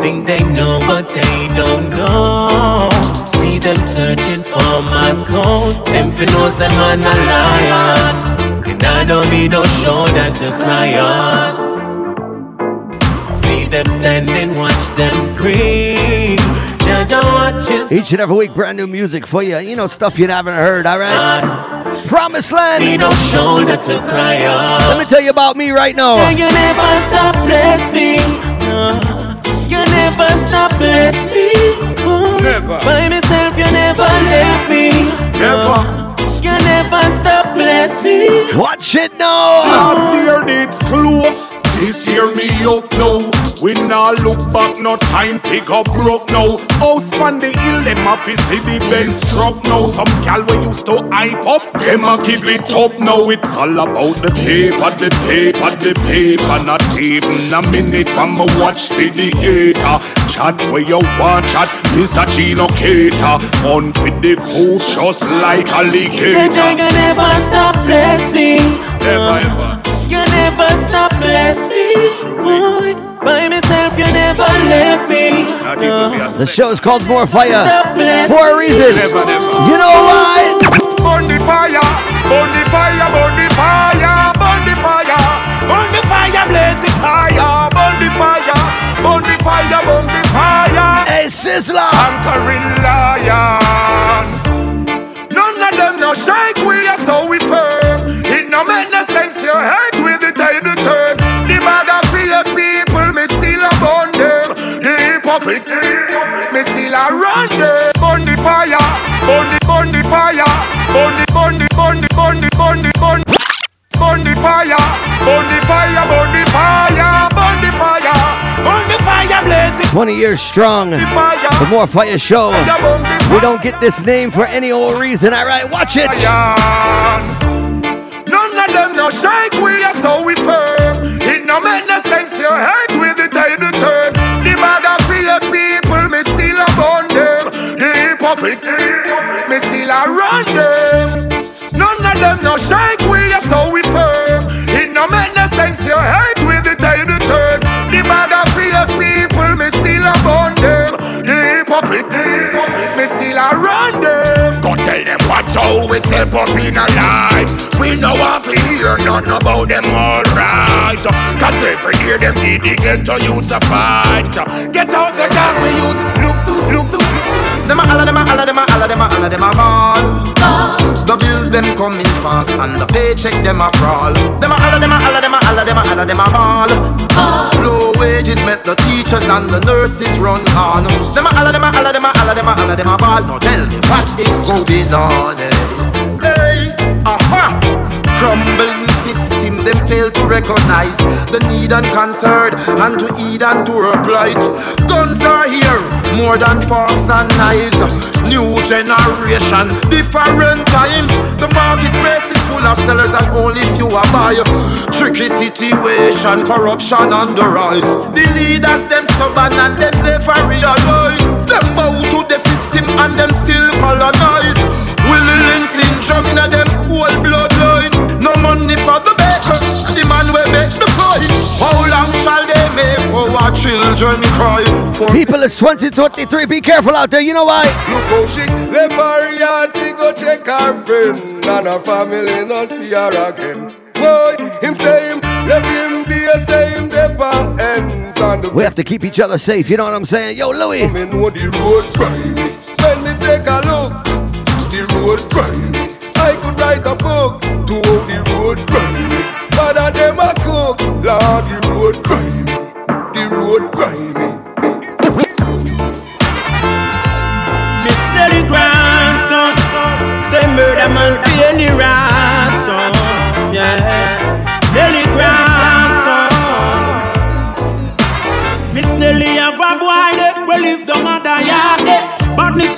Think they know, but they don't know. See them searching for my soul. Them fi knows them man a lion. And I don't need no shoulder to cry on. See them standing, watch them breathe. Judge watches. Each and every week, brand new music for you. You know, stuff you haven't heard, all right? Promised Land. Need no shoulder to cry on. Let me tell you about me right now. And you never stop bless me. No. You never stop bless me. Oh. Never. By myself, you never left me. Never. Uh, you never stop bless me. Watch it now. Last year did slow. This year me up now. We now look back, no time figure broke now. House on the hill, them a fi see the Benz struck now. Some gal we used to hype up, them a give it up now. It's all about the paper, the paper, the paper. Not even a minute me watch for the hater. Chat where you want chat, Mr. Gino Cater. On with the food just like alligator. You never stop bless me. Never ever. You never stop bless me. Boy, by myself, you never left me. The show is called More Fire for a reason. Never, never. You know why? Burn the fire, burn the fire, burn the fire, burn the fire, burn the fire, blaze it higher, burn the fire, burn the fire, burn the fire. Hey, Sizzla. Conquering lion. None of them no shake, Me still a run. Burn the fire, burn the, burn the fire, burn the, burn the, burn the, burn the, burn the, burn the. Burn the fire, burn the fire, burn the fire, burn the fire, burn the fire, blaze 20 years strong. The More Fire Show. We don't get this name for any old reason. All right, watch it. None of them no shake, we are so we firm. It no make no sense, your head hypocrite, me still a run them. None of them no shake, we are so we firm. It no make no sense, your head with the table turn. The bag of fear people, me still a burn them. The hypocrite, me still a run them. Go tell them watch how we step up in our life. We know off hear nothing about them alright. Cause every year them did the ghetto youths a fight. Get out the dark, me youths. Look. Them a holla, them a holla, them a holla, them a holla, them a ball. The bills them coming fast and the paycheck them a crawl. Them a holla, them a holla, them a holla, them a holla, them a ball. Low wages make the teachers and the nurses run on. Them a holla, them a holla, them a holla, them a holla, them a ball. Now tell me what is going on? eh? Hey, aha, crumbling fail to recognize the need and concern and to heed and to reply. Guns are here more than forks and knives. New generation, different times. The marketplace is full of sellers and only few are buy. Tricky situation, corruption on the rise. The leaders them stubborn and them never realize. Them bow to the system and them still colonize. Willing syndrome in them whole bloodline. No money for the baker, How long shall they make our children cry? For People, it's 2023. Be careful out there. You know why? How she left yard, we go check friend, and her family no see her again. Boy, him say him, left him be a same ends on the We have to keep each other safe. You know what I'm saying? Yo, Louis. me know the road. When me take a look, the road. I could write a book to the road. But of them a cook, Lord, the road grimy. The road grimy. Miss Nelly grandson, say murder man for any ransom.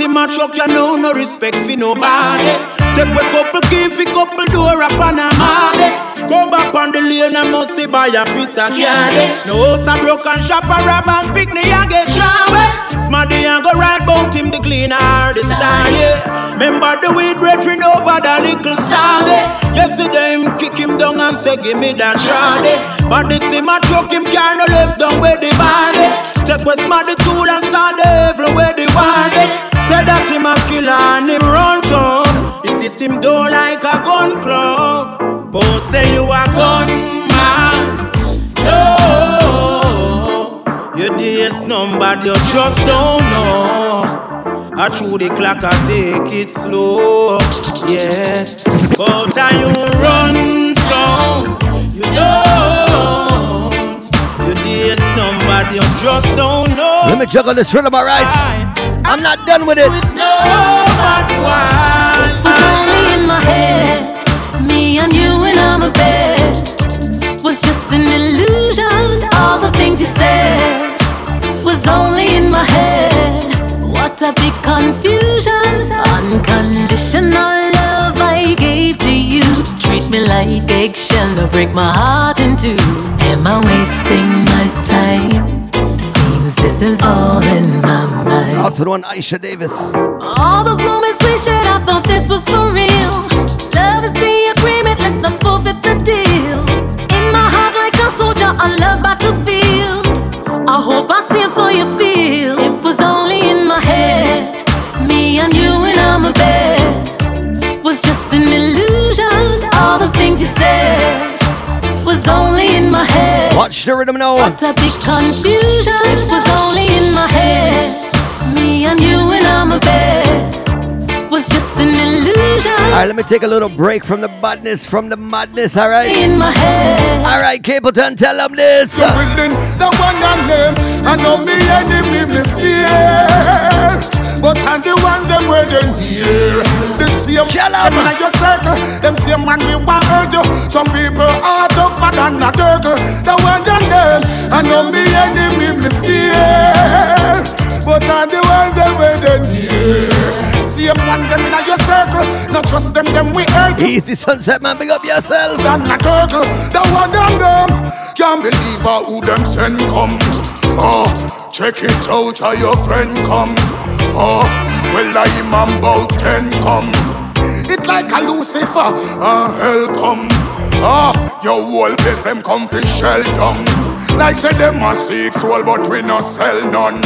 In my truck, you know no respect for nobody. Take a couple key fi couple door up on a money. Come back on the lane and must see buy a piece of candy. No house a broken shop a rob and picnic and get showered. Smarty and go right bout him the cleaner the star yeah. Remember the weed brethren over the little star yeah. Yesterday him kick him down and say give me that shawty. But this him a truck him car no left down where the body. Take with Smarty tool and start the evil where the wardy. Say that him a killer and him run town. The system do like a gun club. Both say you a gun man. No, your days numbered, you just don't know. I through the clock, I take it slow. Yes, but I you run down. You don't. Your days numbered, you just don't know. Let me juggle this rhythm, alright? I'm not done with it. No, but why? was only in my head. Me and you and I'm a bed was just an illusion. All the things you said was only in my head. What a big confusion. Unconditional love I gave to you. Treat me like eggshell, no break my heart in two. Am I wasting my time? Seems this is all in my mind. Out to the one Aisha Davis. All those moments we shared, I thought this was for real. Love is the agreement, let's not forfeit the deal. In my heart, like a soldier on love battlefield. I hope I see him so you feel. It was only in my head. Me and you and I'm a bed. Was just an illusion. All the things you said Watch the rhythm now. What a big confusion. It was only in my head. Me and you and I'm a bed. Was just an illusion. Alright, let me take a little break from the badness, from the madness, alright? In my head. Alright, Capleton, tell them this. The building, the one and name. I know me enemy me fear. But and the one them where them here. The same Shut them in your circle. Them same man we want hurt you. Some people are tougher than a turtle. The one and name. I know me enemy me fear. But and the one them where them here. Same ones them in your circle. Not trust them, them we hurt. Easy sunset, man, big up yourself. than a turtle. The one and them can't believe how who them send come. Oh, check it out how your friend come. Oh, well I am about ten come. It's like a Lucifer, uh, hell come. Ah, your whole place them come fi shell down. Like say them a seek soul, but we no sell none.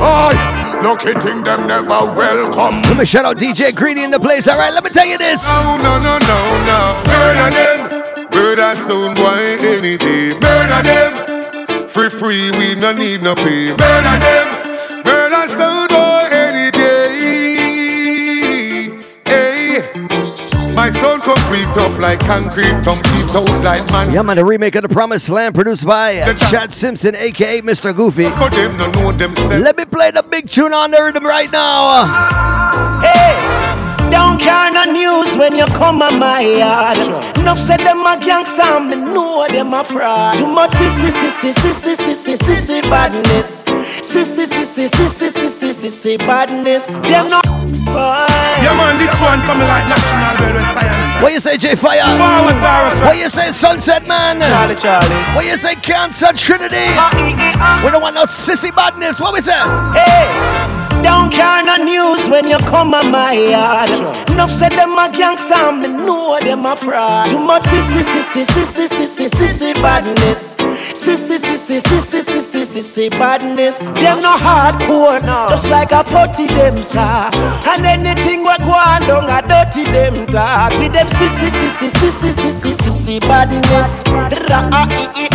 Aye, lucky thing them never welcome. Let me shout out DJ Greedy in the place. All right, let me tell you this. No, no, no, no, no. Murder them. Murder sound boy any day. Murder them. Free, free, we no need no pay. Murder them. Murder sound sound tough like concrete, tongue teeth out like man. Yeah, man, the remake of The Promised Land produced by Chad Simpson, aka Mr. Goofy. But them no know themselves. Let me play the big tune on the rhythm right now. Hey, don't care no news when you come on my yard. Enough said them a gangster, me know them a fraud. Too much sissy, sissy, sissy, sissy, sissy badness. Sissy, sissy, sissy, sissy, sissy badness. Them no boy. Yeah, man, this one coming like National Bird of Science. What you say, J Fire? Forward, Taurus, right? What you say, Sunset Man? Charlie, Charlie. What you say, Cancer Trinity? We don't want no sissy badness. What we say? Hey, don't care no news when you come on my yard. Enough said them a gangster, me know them a fraud. Too much sissy, sissy, sissy, sissy, sissy badness. Sissy, sissy, sissy, sissy, sissy badness. Them no hardcore, no. Just like a putty them sir. And anything we go on down a dirty them talk. With them sissy, sissy, sissy, sissy, sissy badness. Ra ah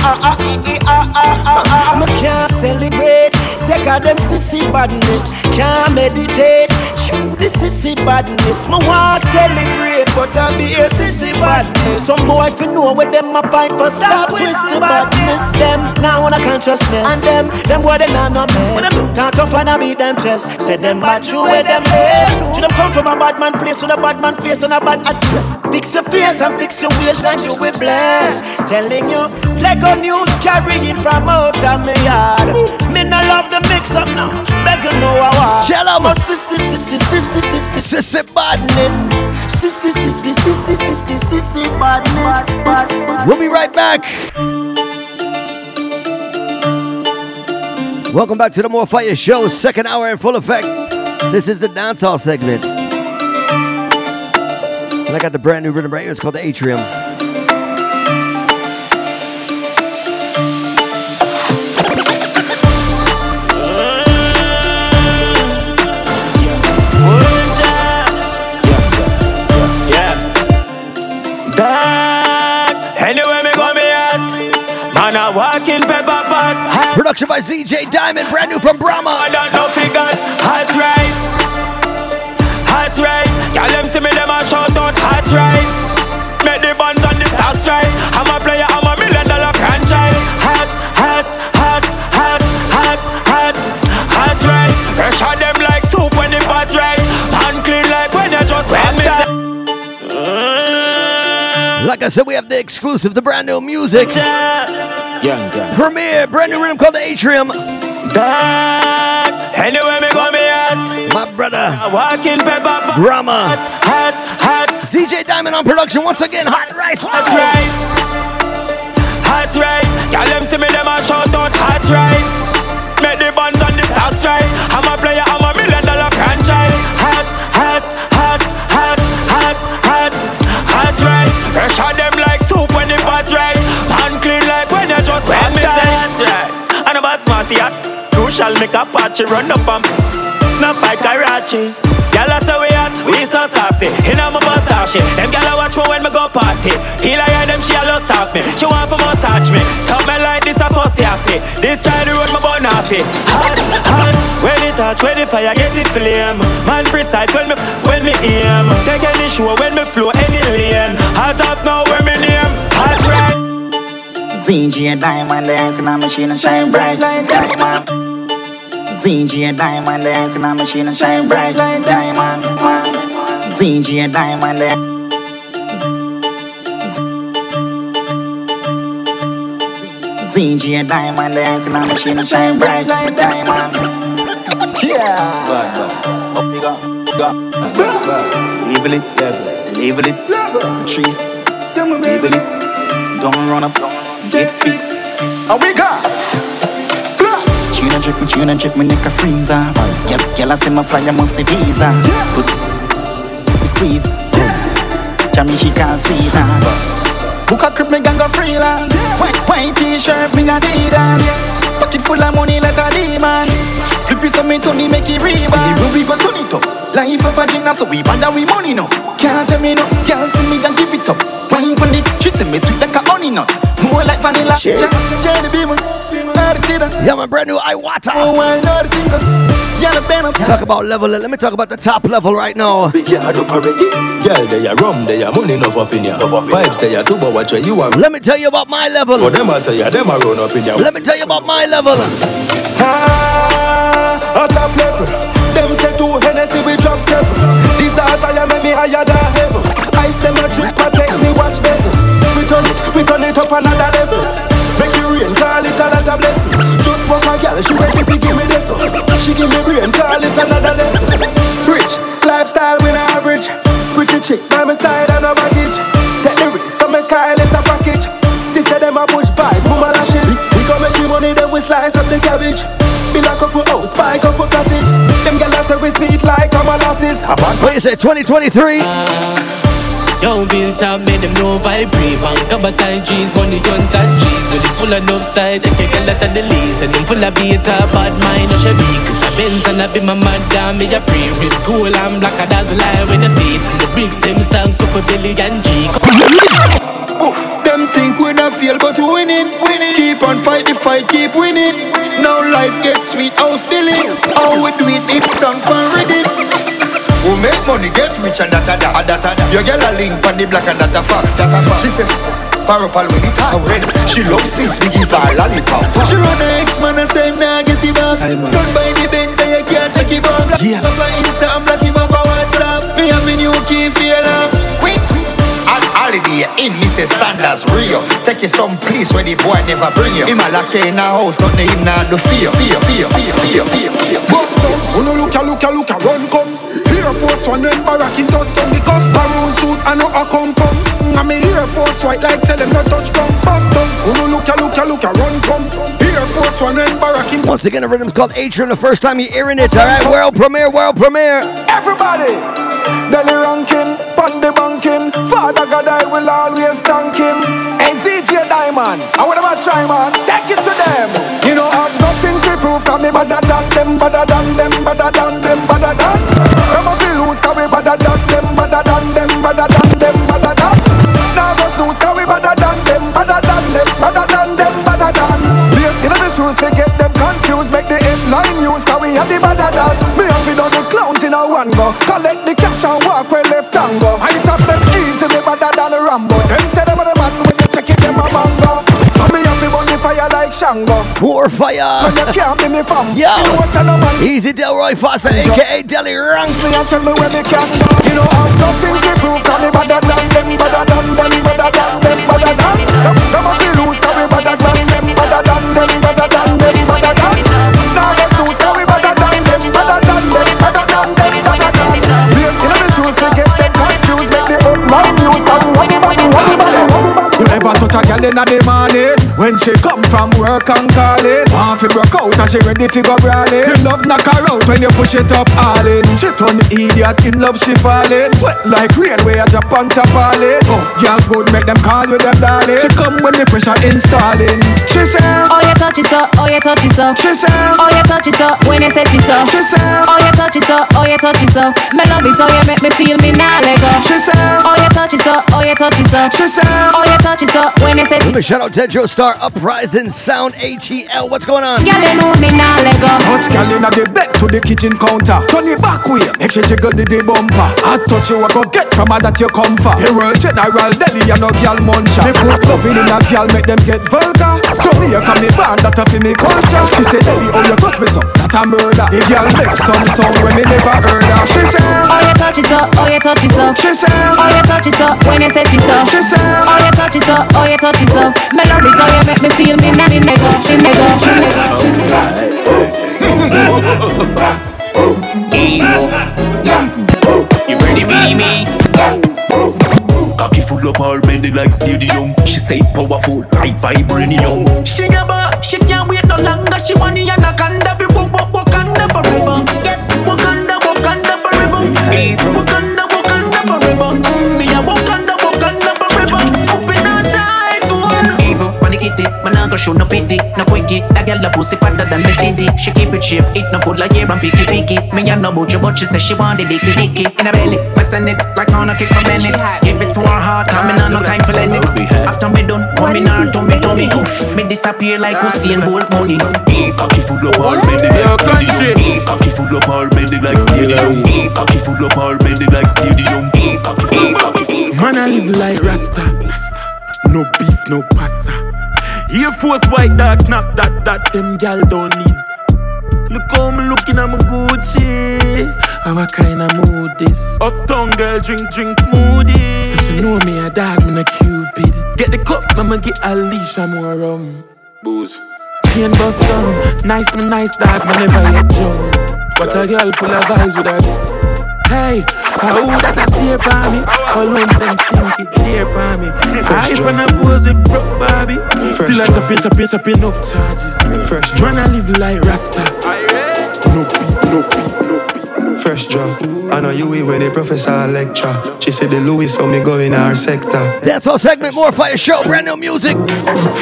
ah ah. Me can't celebrate. Sick of them sissy badness. Can't meditate. Shoot the sissy badness. Me want celebrate, but I be a sissy badness. Some boy fi know where them a fight for stop twist the badness. Them now on a consciousness, and them them boy they not no man. When them talk tough and I beat them chest, say them bad true where them head. Should them come from a bad man place with a bad man face and a bad address. Fix your face and fix your waist and you will bless. Telling you, Lego news carrying from out of me yard. Me no love the mix up now. Beg you know I want. Shell up. But sissy, sissy, sissy, sissy, sissy badness. Sissy, We'll be right back. Welcome back to the More Fire Show, second hour in full effect. This is the dancehall segment. And I got the brand new rhythm right here. It's called the Atrium. Man, I walk in pepper pot. Production by ZJ Diamond, brand new from Brahma. I don't know figure. Hot rice. Hot rice. Y'all them see me, them a shout out hot rice. Make the buns and the stocks rise. I'm a player, I'm a million dollar franchise. Hot, hot, hot, hot, hot, hot, hot rice. Pressure them like soup when the pot rise. Pan clean like when you just want me. Like I said, we have the exclusive, the brand new music. Young guy. Premiere, brand new rhythm called the Atrium. Back. Anywhere me go me at. My brother. I walk in pepper. Brahma. Hot, hot. ZJ Diamond on production once again. Hot rice. Hot rice. Hot rice. Y'all them see me, them a shout out hot rice. Make the buns and the stocks rise. I'm a player, I'm a million dollar franchise. Hot, hot, hot, hot, hot, hot, hot rice. Pressure them smarty. Crucial make a patchy run up and no fight Karachi. Gyal say we hot, we so saucy. Inna my Versace, them gyal watch me when me go party. Feel like them she a love off me. She want for massage me. Something like this a fussy see. This side the road bun off it. Hot, hot. When it touch, when the fire get it flame. Man precise when me when me aim. Take any show when me flow any lane. As of now when me hot. ZG Diamond, the ice a machine and shine bright like diamond. ZG Diamond, the ice in a machine and shine bright like diamond. ZG Diamond, the ZG Diamond, the ice in a machine and shine bright like diamond. Yeah. Up go, go, level it, level it, trees, level it. Don't run up, get fixed. We got. Tune and drip, me tune and drip, me neck a freeze off. Yell, yell, I say my fire must see visa. Put, squeeze. Jammy, she can't sweet on. Book a crib, me gang go freelance. White, white t-shirt, me Adidas. Pocket full of money like a demon. Flip it so me Tony make it rebound. The we go turn it up. Life of a gymnast, so we band and we money enough. Can't tell me no, can't see me and give it up. Wine pon it, she say me sweet like a honey nut. More like vanilla. Shit. Ch- ch- Beamer, Yeah, my brand new Iwata. Oh, I know the thing. Yellow Venom. Talk about level. Let me talk about the top level right now. Girl, they are rum, they are money enough up in ya. Vibes, they are too, but watch where you are. Let me tell you about my level. Oh, them I say, yeah, them are run up in ya. Let me tell you about my level. Ah, a top level. Them say two Hennessy we drop seven. These eyes I am me higher than heaven. Ice them a drip, protect me, watch bezel. Turn it, we turn it up another level. Make it rain, call it another blessing. Just walk a girl, she ready to give me this. She give me brain, call it another lesson. Rich lifestyle, we not average. Pretty chick by my side and a baggage. Take the risk, so me Kyle is a package. She said them a push pies, boom a lashes. We go make the money, then we slice up the cabbage. Build a couple buy a couple cottage. Them gyal say we sweet like molasses. What you say, 2023? Yo, built up, made them know vibrate. Bank of time cheese, money on that cheese. Really full of love style, take a girl out of the leads. And them full of beta, bad mind, no shabby. Cause I Benz and I be my madam, me a pre rib school. I'm black, I dazzle eye when I see it. And the bricks, them stand couple billion G. Them think we not feel but we winning. Keep on fight the fight, keep winning. Now life gets sweet, house billing. How we do it, it's song for rich and that a that a that a that. Your girl a link on the black and that a fox. She say Parapal with it hot red. She love sweets, we give her lollipop. She run her ex man and say nah get the boss. Don't buy the Benz and you can't take it back. Yeah. On Insta, I'm black him up a WhatsApp. Me have a new key for your love. Quick. Al holiday in Mrs. Sanders Rio. Take you some place where the boy never bring you. Him a lock you in a house, nothing him nah do fear, fear, fear, fear, fear, fear, fear. Bust down, uno look a look a look a run come. Air Force One when barrack in touch down the cuff. Maroon suit and no a come come. And me Air Force white like say them no touch down. Bust down, uno look a look a look a run come. Air Force One when barrack in Once again, the rhythm's called Atrium. The first time you're hearing it, all right? World premiere, world premiere. Everybody, Delly ranking, Pandy banking. Father God, I will always thank him. ZJ Diamond, I want about try man, take it to them. You know, I've nothing to prove, cause me better than them, better than them, better than them, better than. Them a feel lose, cause we better than them, better than them, better than them, better than. Now go snooze, cause we better than them, better than them, better than them, better than. Lace in the shoes, they get them confused, make the headline news, cause we are the better than. Me have to know the clowns in a one go, collect Shango. Fire. But you can't be me fam. Yo. You know what's a man. Easy Delroy Foster, aka Delly Ranx. Me and tell me where me can go. You know I've nothing to prove. Cause me better than them, better than them, better than them, better than. Them, them a feel loose. Cause we better than them, better than them, better than them, better than. Now let's lose. Cause we better than them, better than them, better than them, better than. Lace in the shoes, we get them confused. Make the headline news. Cause we what the You ever touch a girl in the morning When she come from work and calling Want to broke out and she ready to go brawling. The love knock her out when you push it up all in. She turn idiot, in love she falling. Sweat like rain where you drop on top all in Oh, girl good make them call you them darling. She come when the pressure installing. She say Oh, you touch it up, oh, you touch it up. She say Oh, you touch it up when you set it up. She say Oh, you touch it up, oh, you touch it up. Me love it, oh, you make me feel. Me now let go. She say Oh, you touch it up, oh, you touch it up. She say Oh, you touch it up when you set Let it me shout out Dejo Star, Uprising Sound, ATL. What's going on? Girl, you know me now let go. Touch girl inna the bed to the kitchen counter. Turn it back way, make she jiggle the the bumper. I touch you, I go get from her that you come for. The world general Delly, you no girl muncher. Me put loving in a girl, make them get vulgar. So me you come me band that a fi me culture. She say, Delly, oh you touch me so, that a murder. The girl make some sound when me never heard her. She say, Oh, you touch it up, oh, you touch it up. She say, Oh, you touch it up when you set it up. She say, Oh, you touch it up, oh, you touch it up. Me love oh, you make me feel me now, me nego, she nego, she nego. Evil. You ready, mini me? Cocky full up all bending like stadium. She say powerful like vibranium. She a bar, she can't wait no longer. She money and a kanda fi walk, walk, Wakanda forever. Yeah, Wakanda, Wakanda forever. Wakanda, Wakanda show no pity, no quickie. That girl a pussy fatter than Miss Kitty. She keep it shift, eat no food like here and picky picky. Me and no butcher, but she say she want the dicky dicky. In a belly, I send it like on a kick my belly. Give it to her heart, coming on no time for let it. After me done, coming on to me tummy. Me disappear like Usain Bolt money. Cocky full up all bending like stadium. Cocky full up all bending like stadium. Cocky full up all bending like stadium. Cocky full, cocky full. Man, I live like Rasta. No beef, no pasta. Air Force white dog snap that that them gal don't need. Look how me looking at my Gucci. How kind of mood this? Uptown girl drink drink smoothie. So she know me a dog, me a cupid. Get the cup, I'ma get a leash, I'm more rum. Booze. Chain bust down, nice me nice dog, me never yet drunk. But a girl full of eyes with her. Hey, how that a stay by me? How long since stinky stay by me? I hype and I pose with broke Barbie. Still I chop it, chop it, chop enough charges. Fresh man, I live like Rasta. No beef, no beef, no beef. Fresh job. I know you will when the professor lecture. She said the Louis so me go in our sector. That's our segment, more fire show, brand new music.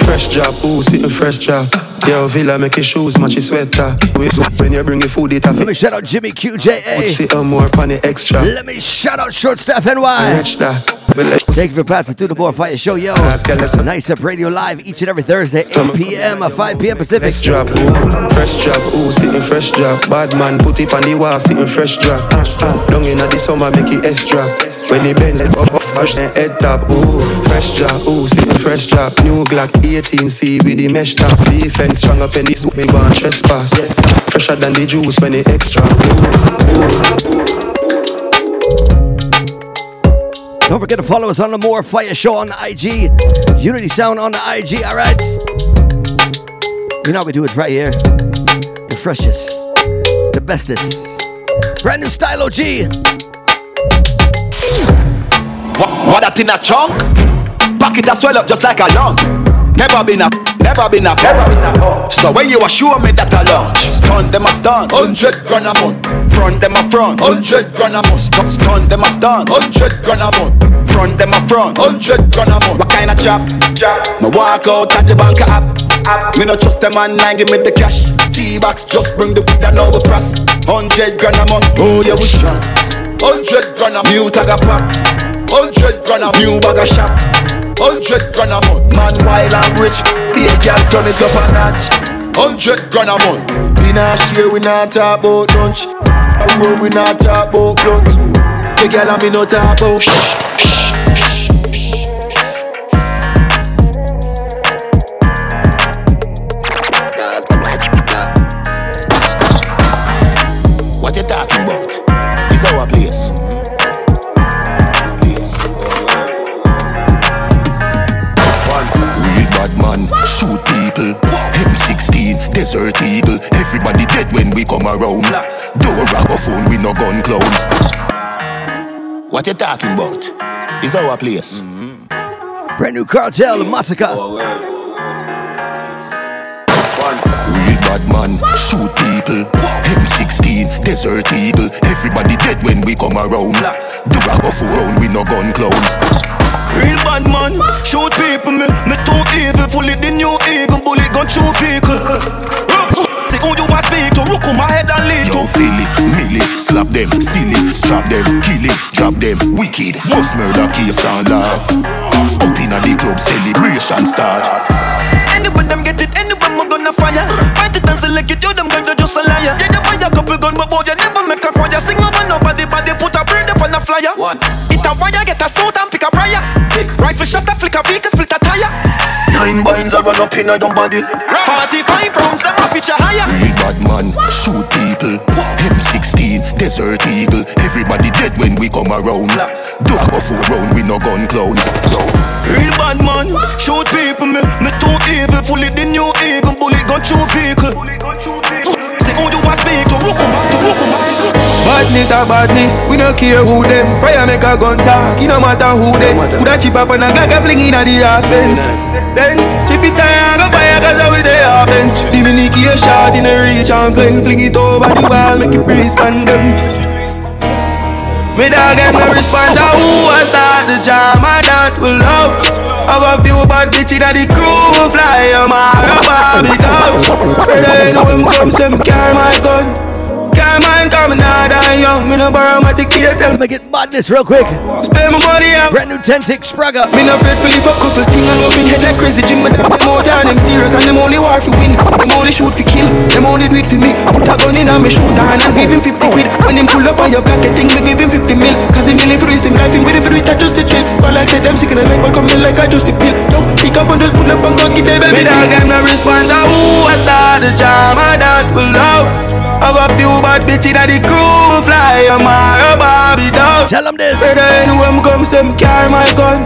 Fresh job, ooh, sitting fresh job. Yo, Villa make your shoes match your sweater. When you bring the food, it Let me shout out Jimmy QJA. Sit on more the extra. Let me shout out Short Staff NY. Thank you for passing through the More Fire Show, yo. Nice Up Radio Live each and every Thursday, 8 p.m. or uh, 5 p.m. Pacific. Fresh drop, ooh, fresh drop, ooh, sitting fresh drop. Bad man, put it on the wall, sitting fresh drop. Long in the summer, make it extra. When the bend it up, up, hush and head top, ooh, fresh drop, ooh, sitting fresh drop. New Glock 18C with the mesh top. Defense strong up in this, we want trespass. Yes, fresher than the juice when it extra. Ooh, ooh. Don't forget to follow us on the More Fire Show on the IG. Unity Sound on the IG, alright? You know how we do it right here. The freshest, the bestest. Brand new style OG. What, what that in a chunk? Pack it a swell up just like a lung. Never been a, never been a bum. So when you assure me that I launch, stun them a stun, hundred grand a month. Front them a front, hundred grand a month. Stun, stun them a stun, hundred grand a month. Front them a front, hundred grand a month. What kind of chop? Chop. Me walk out at the bank app. Me no trust them man, nine give me the cash. T-box just bring the weed and over press. Hundred grand a month, oh yeah we strong. Hundred grand a mute I got pop. Hundred grand a new bag of shop. Hundred grand a month, man wild and rich. Be a girl turn it up a notch. Hundred grand a month. We not share, we not talk about lunch. A road we not talk about blunt. The girl and me no talk about shh, shh. Shoot people. M16, desert eagle. Everybody dead when we come around. Don't rock a phone, we no gun clown. What you talking about? It's our place. Brand new cartel, Massacre. Oh, Real bad man, shoot people. M16, desert eagle. Everybody dead when we come around. Do rock a phone, we no gun clown. Real bad man, shoot people, me, me too evil Fully the new eagle, bullet gun through vehicle See who you a speak to, rook on my head and lead Yo, to feel it, mill it, slap them, silly, strap them, kill it, drop them, wicked. Most murder case and laugh. Up inna the club, celebration start. Anyway them get it, anyway me gonna fire Fight it and select it, you them gonna just a liar Yeah, you buy a couple gun, but boy, you never make a choir Sing over nobody, body put a bird up on a flyer What? It a wire, get a suit and pick a prior Rifle shot, a flick a vehicle, split a tire. Nine binds a run up in a dumb body. 45 rounds, them a pitch a higher. Real bad man, shoot people. M16, desert eagle. Everybody dead when we come around. Do a go four round, we no gun clown. Real bad man, shoot people, me, me too evil. Fully the new eagle, bullet gun through vehicle. See who you a speak to, rook 'em back to rook 'em back Badness or badness, we don't care who them. Fire make a gun talk, it no matter who them. Put a chip up on a Glock a fling inna the ass bench. Then chip it and go fire 'cause I we say offense. The mini a shot in the reach and fling, fling it over the wall, make it pan them. Me dog them no response to who a start the drama that will love. A Have a few bad bitches that the crew fly. I'm a Barbie dogs. Better know him come, some carry my gun. Can't mind coming out and young. Me no borrow my ticket. Tell me get badness real quick. Spend my money out. Brand new 10 tick spragger. Me no afraid to leave a couple things and open head like crazy Jim. But them more than them serious and them only war for win. Them only shoot for kill. Them only do it for me. Put a gun in and me shoot and and give him 50 quid. When him pull up on your black thing, me give him 50 mil. Cause him willing for this, him life him with it for it, I just the chill. Call like say them sick and I like, but come in like I just the pill. Yo, pick up and just pull up and go get them baby. Me dog them no response. Who I start the drama that will love. I have a few bad bitches that the crew fly. I'm a Barbie dog. Tell them this. Better anyone come, some carry my gun.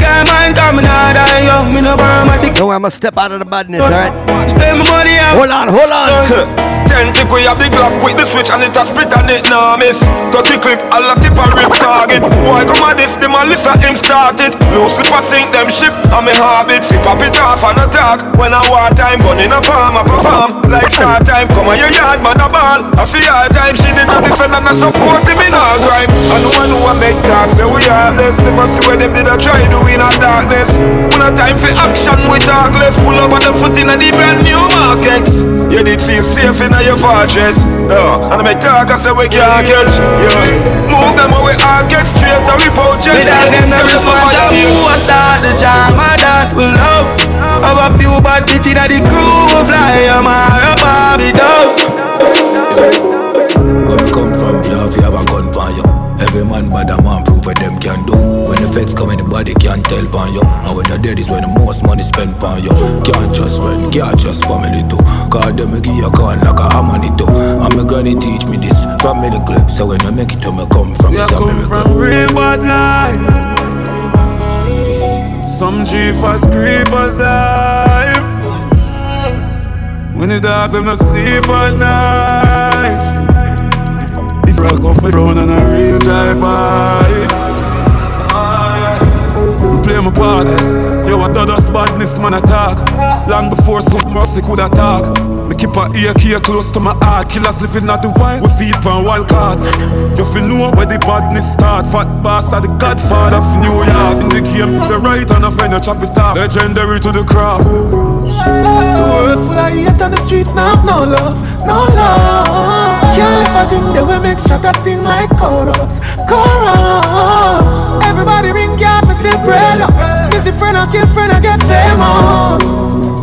Carry mine coming out of young. Me no borrow my ticket. No, I'm gonna step out of the badness, alright? Spend my money out. Hold on, hold on. Ten tick we have the Glock with the switch and it a split and it nah miss. Thirty clip, all a tip and rip target. Why come a this? The listen him started. Loose slip a sink them ship and me habit. Flip up it off and attack. When I war time, gun in a palm, I perform. Like start time, come on your yard, man a ball. I see hard time, she did not defend and I support him in our grind. I know I know I make talk, say we heartless. Never see where them did a try do in a darkness. When a time for action, we talk less. Pull up on the foot in a the brand new markets. You did feel safe in a your fortress. No, and I make talk, I say we can't catch. Yeah, move them away, I get straight to report just. Me dog them the response of who I start the drama that will love. Have a few bad bitches that the crew fly. I'm a Barbie dogs. Where we come from, you have, you have a gun for you. Every man bad a man prove what them can do. Feds come, anybody can't tell on you. And when you're dead is when the most money spent on you. Can't trust friend, can't trust family too. Cause them give you gun like a harmony too. And me granny teach me this from me little. So when you make it to me come from, it's a miracle. from real bad life. Some jeepers creepers life. When the dogs them not sleep at night rock off the throne and a real type vibe. Oh, Play I done us badness, man, attack. Long before some mercy could attack. Me keep a ear key close to my heart. Killers living at the wild, we feed from wild cards. You feel know where the badness start. Fat bastard, the godfather of New York. In the game, if you right and a friend, you chop it off. Legendary to the craft. The world full of hate on the streets, now have no love, no love. Can't live a thing that will make shot sing like chorus, chorus. Everybody ring gas, me still bread up. Busy friend, I kill friend, I get famous.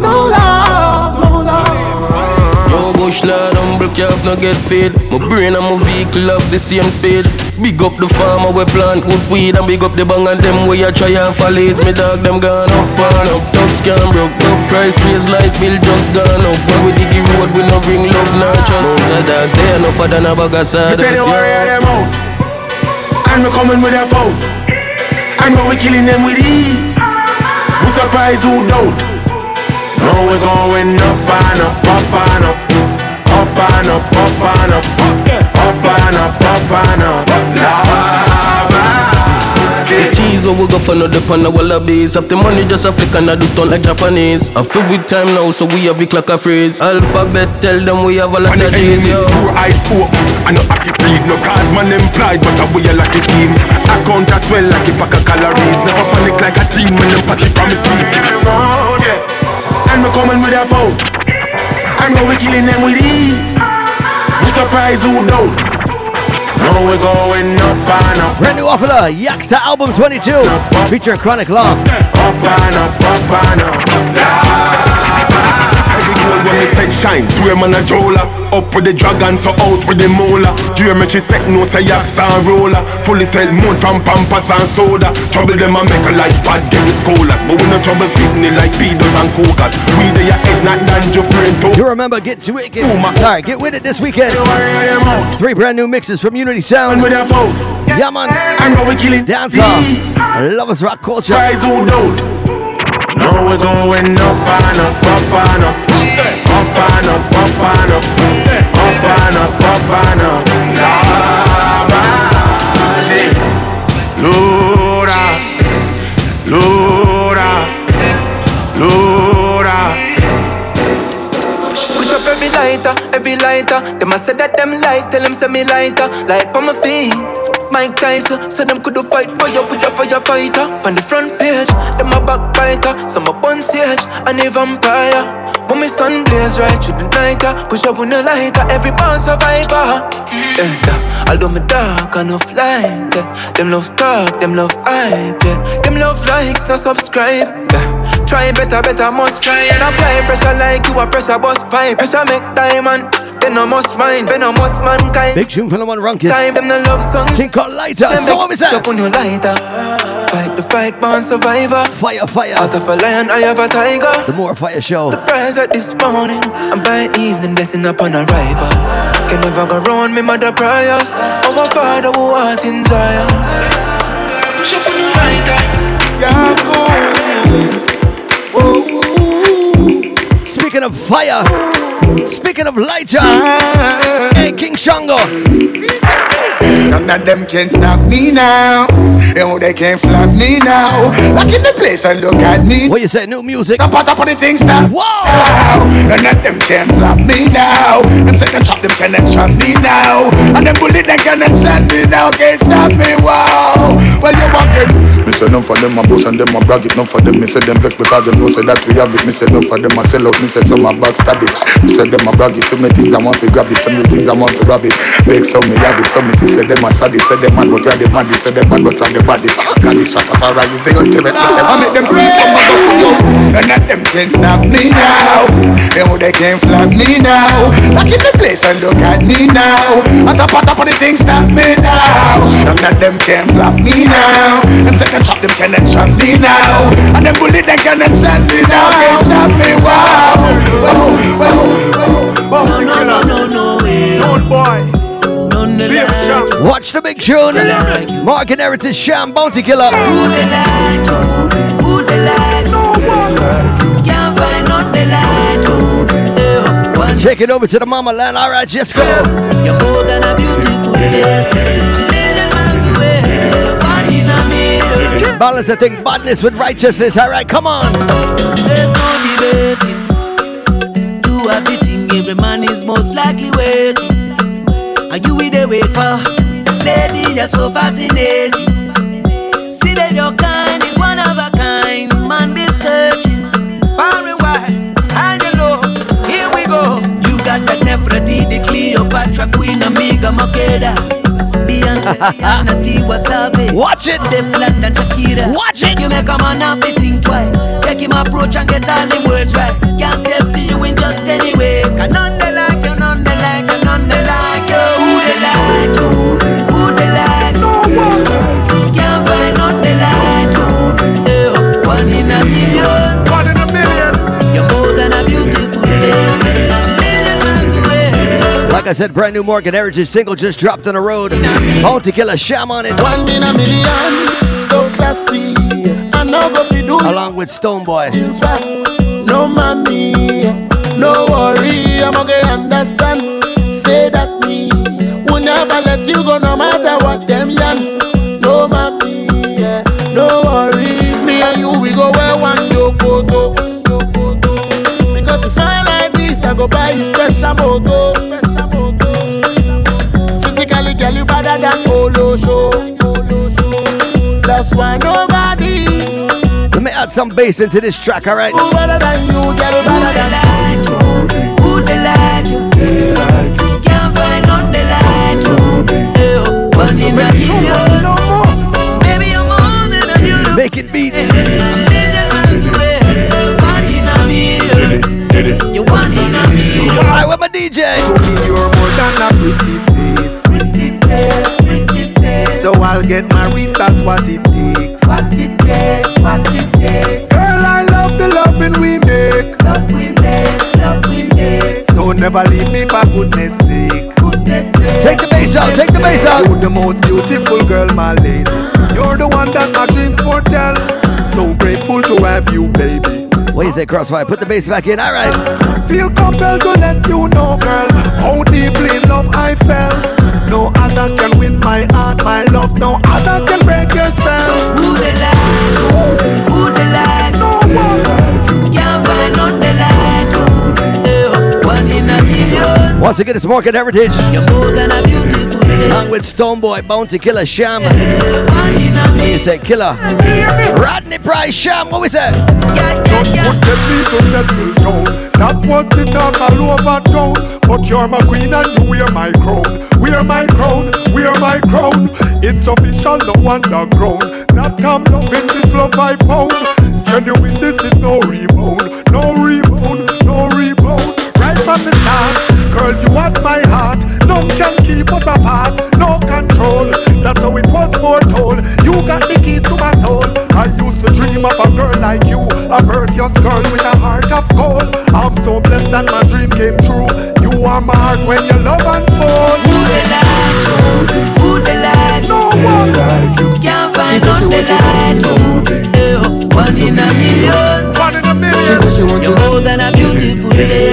No love, no love. Yo, bush lad, humble calf, no get fed. My brain and my vehicle have the same speed. Big up the farmer we plant good weed and big up the bang and them we a try and fall it. Me dog them gone up and up, top scam broke, top price raise like bill just gone up. When we dig the road we no bring love, no trust. Mount dogs they enough for than a bag of sawdust. Me say the warrior them out, and we coming with a force, and we killing them with ease. We surprise who doubt. Now we're going up and up, up and up, up and up, up and up, up and up, up and up. The cheese what we go for no dip on the wallabies. Have the money just a flick and I do stunt like Japanese. I feel with time now so we have it like a phrase Alphabet tell them we have a lot of G's yo. Two eyes open. And no happy feed No cards man implied but I we a lucky scheme. Account as well like a pack of calories. Never panic like a team when them pass it from his feet And we coming with our foes And we killing them with ease. We surprise who doubt now we're going up and up. Brand new off of the Yaksta album 22, featuring Chronic Law. Up and up, up and up. Every goal when me set shine, swear man a jola. Up with the dragon, so out with the mola. Geometry set no say Yaksta roller. Fully style moon from Pampas and soda. Trouble them a make a like bad them scholars. But we no trouble Britney like pedos and cougars. We the your head not than just brain too. You remember Get to It, get, sorry, get with it this weekend. Three brand new mixes from Unity Sound. With their foes. Yeah, man. And now we killing Dancehall. Lovers rock culture. Guys who doubt. Now we're going up and up, up and up. Up and up, up and up. Up and up, up and up. Labazi. Lura. Lura. Lura. Push up every lighter, every lighter. Them I said that them light, tell them send me lighter. Light on my feet. Mike Tyson, uh, said them could do fight fire with a firefighter. On the front page, them a backbiter. Some up on stage and a vampire. When my sun blaze right through the night, uh, push up on the lighter, uh, every born survivor. Yeah, yeah. Although me dark enough light, yeah. them love talk, them love hype, yeah. them love likes, not subscribe. Yeah. Try better, better, must try and apply pressure like you a pressure bus pipe. Pressure make diamond, then I must mind, then I must mankind. Big tune from the one Runkus. Time them the love song. Think called lighter. Them So what we say? Up on your lighter. Fight the fight, born survivor. Fire, fire. Out of a lion, I have a tiger. The more fire show. Rise at this morning, and by evening, blessing upon arrival. Can never go round me, mother prayers. Our father who art in Zion. Push up on your lighter. Yeah, the Speaking of fire, speaking of lighter, hey King Shango. None of them can stop me now. You they can't flop me now. Lock in the place and look at me. What you say? New music. Top of top of the things that. Wow. None of them can flop me now. Them second chop them can't trap me now. And them bullet them can't shot me now. Can't stop me. Wow. Well you walking. Me say none for them a boast and them a brag it. None for them me say them vex because them know say that we have it. Me say none for them a sell out. Me say some a backstab it. Me say them a brag it. So many things I want to grab it. So many things I want to grab it. Beg so me have it. So me see say them a sad. Say them mad but we are the mad. Say them mad but we are the baddest. God this Rastafari is the ultimate. Me say I make them see some a go for you. None of them can stop me now. You they can't flop me now. Lock in the place and look at me now. Top of top of the things stop me now. None of them can flop me now. Them second chop them can trap me now. And them bullet them can shot me now. Can't stop me. Wow. Wow. Wow. No, no, no, no, no Watch the big tune. Morgan Heritage Sham Bounty Killer. Who they like? Who they like? Can't find none they like. Take it over to the mama land. All right, let's go. You're more than a beautiful face. Million miles away. One in a million. Balance the thing, badness with righteousness. All right, come on. There's no debating. Do everything every man is most likely waiting. Are you with the wait for? You're so fascinating. See that your kind is one of a kind. Man, be searching far and wide. And you know, here we go. You got that Nefertiti, Cleopatra, Queen Amiga, Makeda. Beyonce, Rihanna, Tiwa Savage. Watch it. Stefflon Don, Shakira. Watch it. You make a man have to think twice. Take him approach and get all the words right. Can't step to you in just any way. Can none Like I said, brand new Morgan Heritage single just dropped on the road. Bounty Killer Sham on it. One in a million. So classy. I know what we do. Along with Stonebwoy. In fact, no mommy, no worry, I'm okay, understand. Say that me will never let you go, no matter what them yan. No mommy, yeah, no worry, me and you we go where one do photo. Because if I like this, I go buy a special moto. Polo show. That's why nobody Let me add some bass into this track, all right? who better than you, girl, better than like you? Who they like you? Can't find none they like you. Oh, one in a million. Baby, you're more than a beautiful. Make it beat. A million miles away. One in a million. You're one in a million. All right, where my DJ? You're more than a pretty face. Pretty get my reefs, that's what it takes. What it takes, what it takes. Girl, I love the loving we make. Love we make, love we make. So never leave me for goodness sake. Goodness sake. Take the bass out, take the bass out. You're the most beautiful girl, my lady. You're the one that my dreams foretell. So grateful to have you, baby. What you say, Crossfire? Put the bass back in. All right. Feel compelled to let you know, girl, how deeply in love I fell. No other can win my heart, my love. No other can break your spell. Who they like? Who they like you? Can't find none they like. One in a million. Once again, it's Morgan Heritage. You're more than a beautiful face. Along with Stonebwoy, Bounty Killer Sham. You say? Killer. Rodney Price, Sham, what we say? Just put them need to settle down. That was the talk all over town. But you're my queen and you wear my crown. Wear my crown, wear my crown. It's official, no underground. That I'm loving this love I found. Genuine, this is no rebound. No rebound, no rebound. Right from the start, girl, you at my You got the keys to my soul. I used to dream of a girl like you, a virtuous girl with a heart of gold. I'm so blessed that my dream came true. You are my heart when your love unfolds. Who they like? Who they like? No one like you. Can't find none they like. Eh, One in a million. One in a million. She said she want You're more than a beautiful face.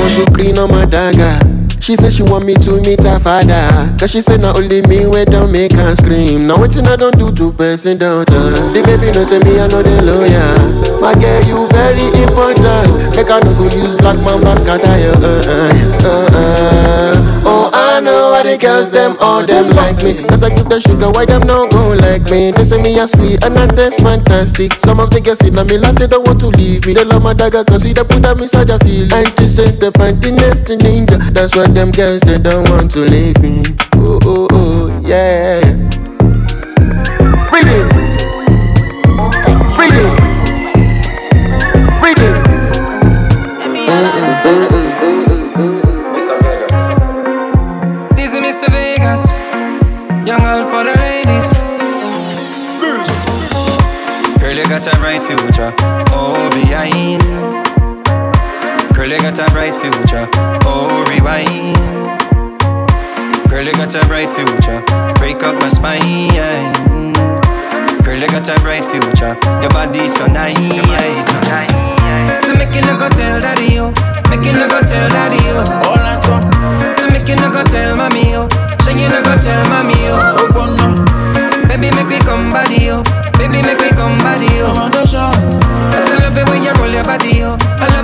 Want to clean on my dagger. She said she want me to meet her father. Cause she said not only me we don't make her scream. Now what I don't do to person daughter. The baby no say me I know the lawyer. My girl you very important. Make I no go use black mamba scatter you. Uh, uh, uh, uh. Why the girls them all them like me. Cause I keep the sugar why them no go like me. They say me a sweet and that that's fantastic. Some of the girls in me life they don't want to leave me. They love my dagger cause they put them inside a feel. And she said the panty next to ninja. That's why them girls they don't want to leave me. Oh oh oh yeah. Bring it. Bring it. Bring it. Got a bright future. Oh, rewind. Girl, you got a bright future. Break up my spine. Girl, you got a bright future. Your body's so nice. So make you no go tell daddy you. Make you no go tell daddy you. All that So make you no go tell mommy you. Say you no go tell mommy you. Baby, make we come body you. Baby, make we come body you. I love it when you roll your body you. I love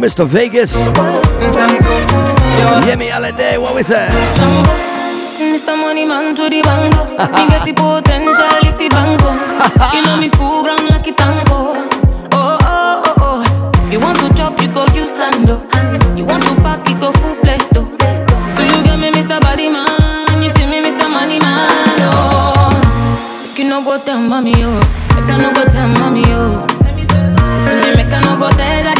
Mr. Vegas. Yemi Alade, what we say? Mr. Money Man to the bango. Me get the potential if he bango. you know me full ground like a tango. Oh oh oh oh. You want to chop, you go use sando. You want to pack, you go full though. Do you get me, Mr. Body Man? You feel me, Mr. Money Man? Oh. Make you no go tell mommy yo. Make I no go tell mommy oh. yo. Say me make I no go tell daddy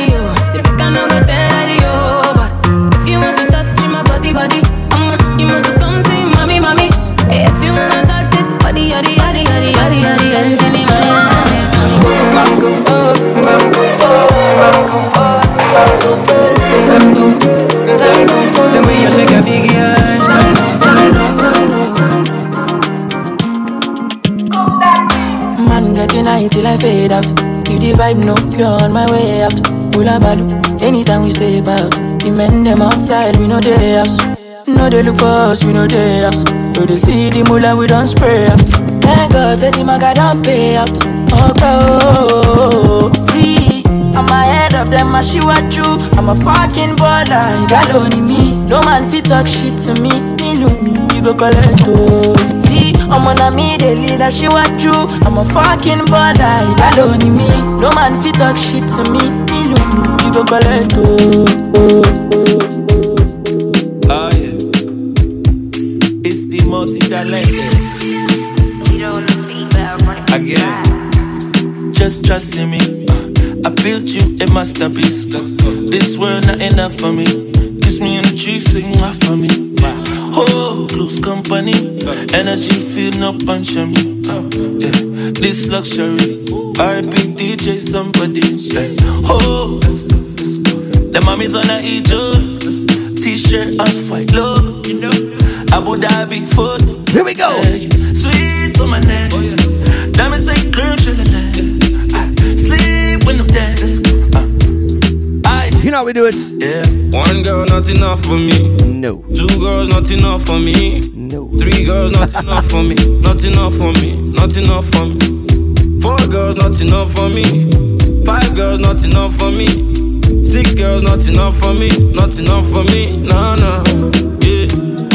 till I fade out. Keep the vibe no pure on my way out. Hula balu, anytime we stay about. The men them outside, we know they house. No they look for us, we know they house. No they see the mula, we don't spray out. Thank God, the maga don't pay out. Oh, go. See, I'm ahead of them, I she what you. I'm a fucking baller, you got only me. No man fit talk shit to me. Me look me, you go collect oh. See, I'm on a me, they lead, I she what you. I'm a fucking baller, you got only me. No man fit talk shit to me. Me look me, you go collect oh. Oh yeah. It's the multi-talented. Again. Just trust in me. I built you a masterpiece. This world not enough for me. Kiss me in the cheek, sing off for me. Oh, close company. Energy feel no punch on me. Yeah. This luxury. RP DJ somebody. Yeah. Oh, the mommy's on a Egypt. T-shirt off white logo. You know, Abu Dhabi foot. Here we go. Sweet on my neck. Diamonds ain't clear, shit like that. I Sleep when I'm dead. Uh, You know how we do it. Yeah. One girl not enough for me. No. Two girls not enough for me. No. Three girls not enough for me. Not enough for me. Not enough for me. Four girls not enough for me. Five girls not enough for me. Six girls not enough for me. Not enough for me. Nah, nah.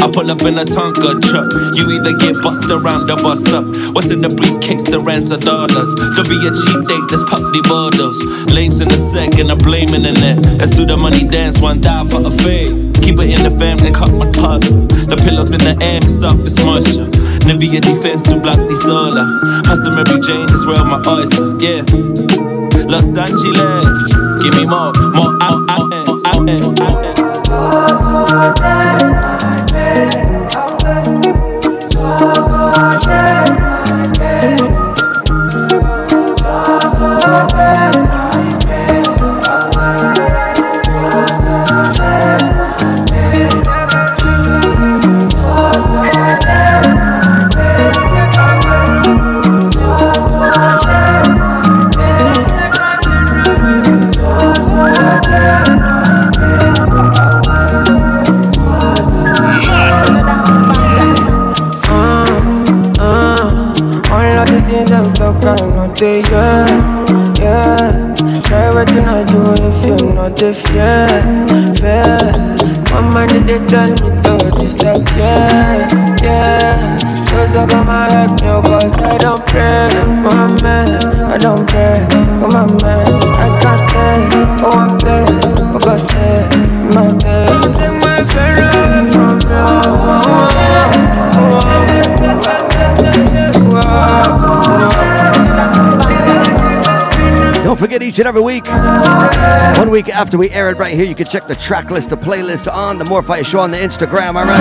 I pull up in a Tonka truck. You either get bust around or bust up. What's in the briefcase? The rands of dollars. Don't be a cheap date, just pop the borders. Lames in the sec and I blame in the net. Let's do the money dance, one die for a fade. Keep it in the fam and cut my toss. The pillows in the air, it's moisture. Nivea defense to block the solar. Hustle Mary Jane, is where my oyster. Yeah. Los Angeles, give me more, more out, out, out, out, out. Uh, they tell me yeah. So so come and help me, oh, cause I don't pray, my man, I don't pray. Come on, man, I can't stay for one place, for God's sake, my. Don't take my from Don't forget each and every week. One week after we air it right here, you can check the track list, the playlist on the Fire Show on the Instagram, alright?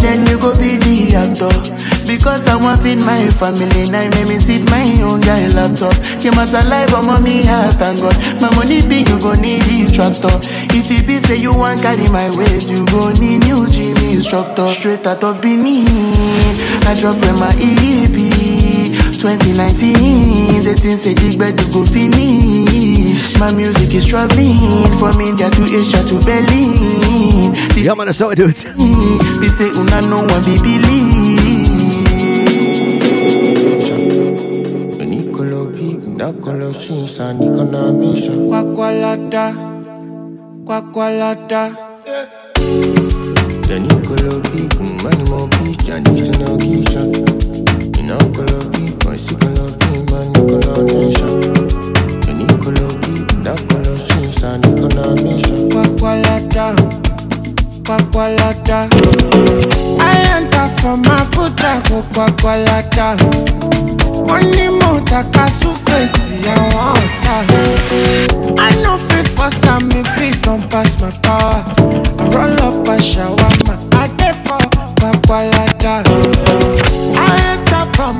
Then you go be the actor. Because I want feed my family Now make me sit my own guy laptop. You must alive on mommy heart thank God. My money big you go need the tractor. If it be say you want carry my waist You go need new gym instructor. Straight out of Benin I drop when my EP 2019 The things say dig bed you go finish My music is traveling From India to Asia to Berlin Yeah, man, that's how I do it. Be say una no one be believe Nicolo big, Nicolo shinsa, Nicolo misha. Gwagwalada Gwagwalada The Nicolo big, money more beach, Janice no gisha. Nicolo Nicolo big, my Nicolo nation. The Nicolo big, Nicolo shinsa, Nicolo misha. Gwagwalada Gwagwalada I enter from Abuja go Gwagwalada Wọ́n ní mo taka súfèsì àwọn ọ̀tá. I no fit force am if it don pass my power. I roll up a shawarma, I dey for Gwagwalada. I enter from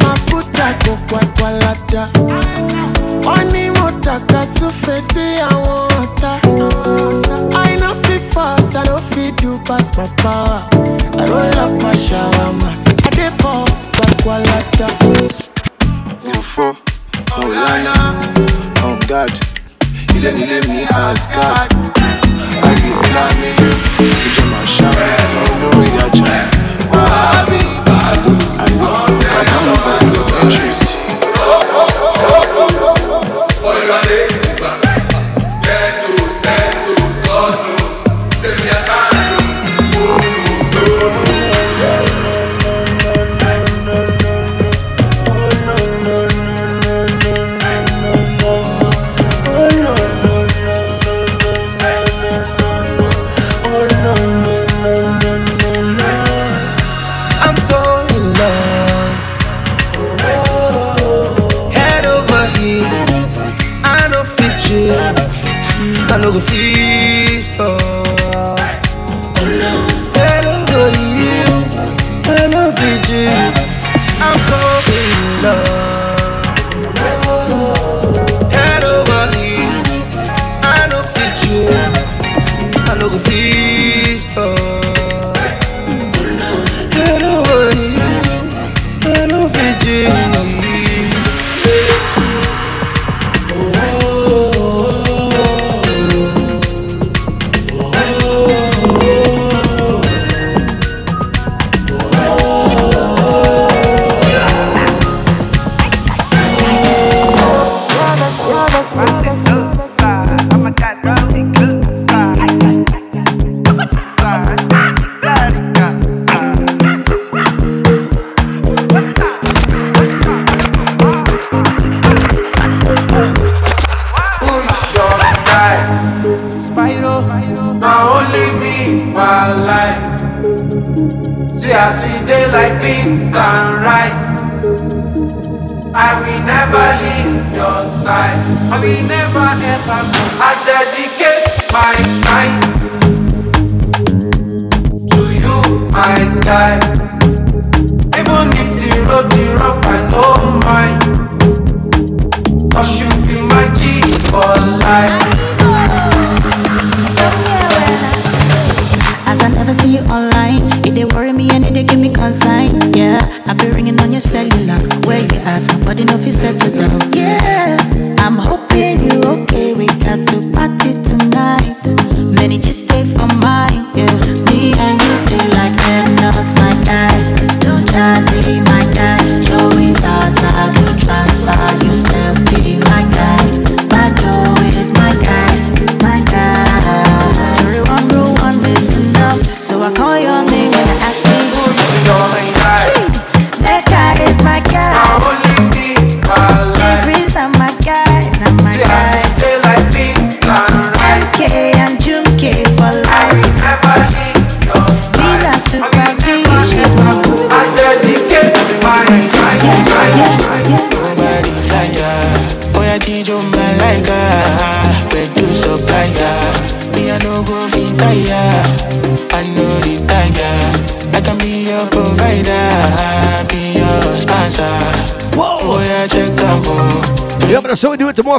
Abuja go Gwagwalada. Wọ́n ní mo taka súfèsì àwọn ọ̀tá. I no fit force, I no fit do pass my power. I roll up my shawarma, I dey for Gwagwalada. Info, Maulana, on God. Ilé nílé mi Asgard. Agi Flami, ìjọba ṣáà, olórí ajá. Wàhábì, Bàálù, Àlù, Kàdámù, Bàálù, Ẹ̀tírìsì. I'm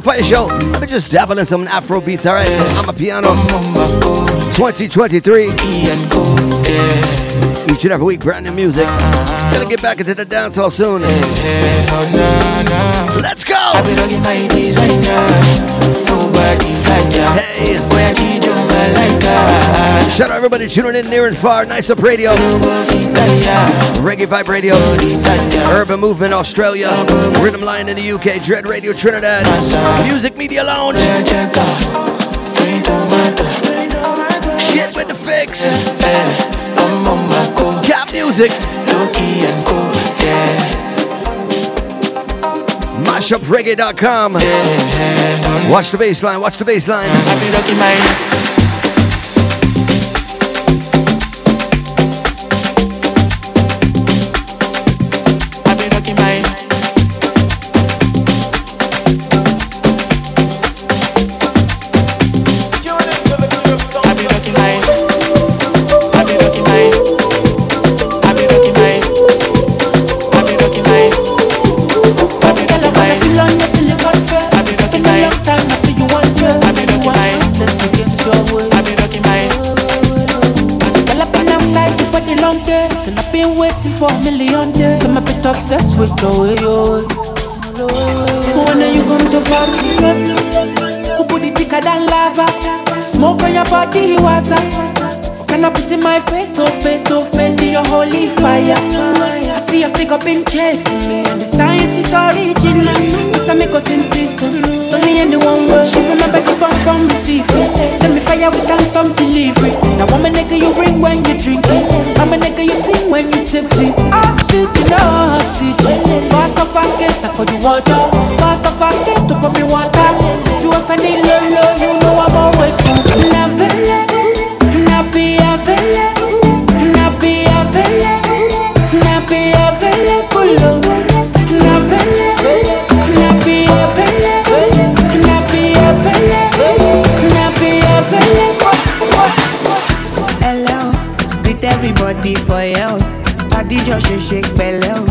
so we do it tomorrow Fire Show. Let me just dabble in some Afro beats, alright? So I'm a piano. 2023. Each and every week, brand new music. Gonna get back into the dance hall soon. Let's go! Hey. Shout out everybody tuning in near and far. Nice Up Radio. Reggae Vibe Radio. Urban Movement Australia. Riddim Lion in the UK. Dread Radio Trinidad. Music Media Lounge. Shit with the fix. Cab Muzik. Loki and Co. Yeah. Mashupreggae.com. Watch the baseline. Watch the baseline. Obsessed with your. When you come to party, who put it thicker than lava? Smoke on your body, was up. Can I put in my face to face to face in your holy fire? I see your figure been chasing me, science is original. Cause I make us insist. Only in the one word. She remember the bomb from receiving. Send me fire without some delivery. Now I'm a nigga you bring when you drink. I'm a nigga you sing when you tipsy. Oxygen, oxygen. Fast off and get I call you water. Fast off and get to put me water. If you ever need low, you know I'm always good. Navele, napia Adijọ́ ṣe ṣe pẹ̀lẹ́ o,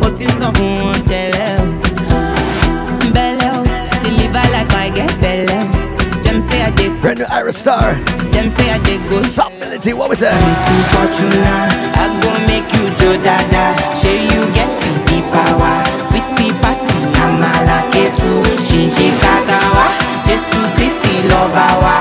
mo ti sọ fún wọn tẹ́lẹ̀ o. Bẹ́lẹ̀ o, deliver like I get bẹ́lẹ̀ o. Dem say I dey Brand new Iris Star. Dem say I dey go. Stability, what was that? I'm too fortunate, I go make you jo dada. Shey you get the the power. Sweetie pasi amala ketu, ṣinṣin kakawa. Jésù Kristi lọ́ba wa,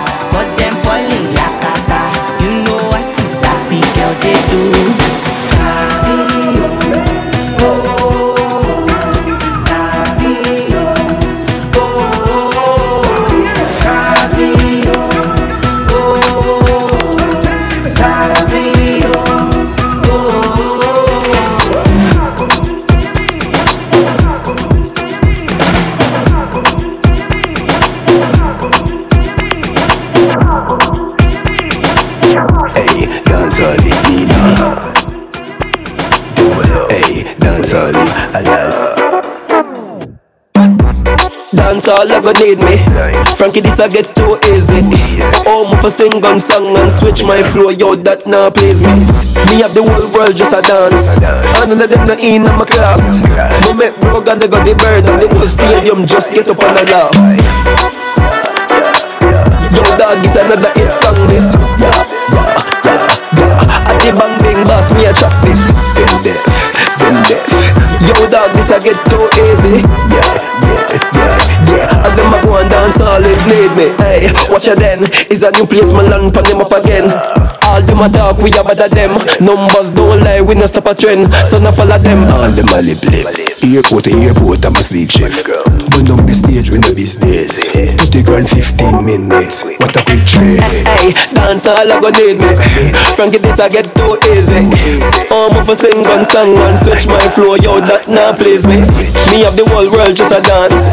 all I go need me. Frankie, this I get too easy. Oh, my for sing gun song and switch my flow, yo, that now please me. Me have the whole world just a dance. And none of them not in my class. No make bro got they got the bird and the whole stadium just get up and a laugh. Yo, dog, is another hit song this. Yeah, yeah, yeah, yeah. At the bang bang boss, me a chop this. Them deaf, them deaf. Yo, dog, this I get too easy. Yeah, yeah. And them a go and dance all it need me. Hey, watch ya then. Is a new place, my land pan them up again. All them a talk, we a bother them. Numbers don't lie, we no stop a trend. So no follow them. All them a lip lip. Airport to airport, I'm a sleep shift. Burn down the stage when the business. 30 grand, 15 minutes. What a quick trip. Hey, dance all I go need me. Frankie, this I get too easy. Oh, I'm for sing gun song and switch my flow, yo, that now please me. Me have the whole world just a dance.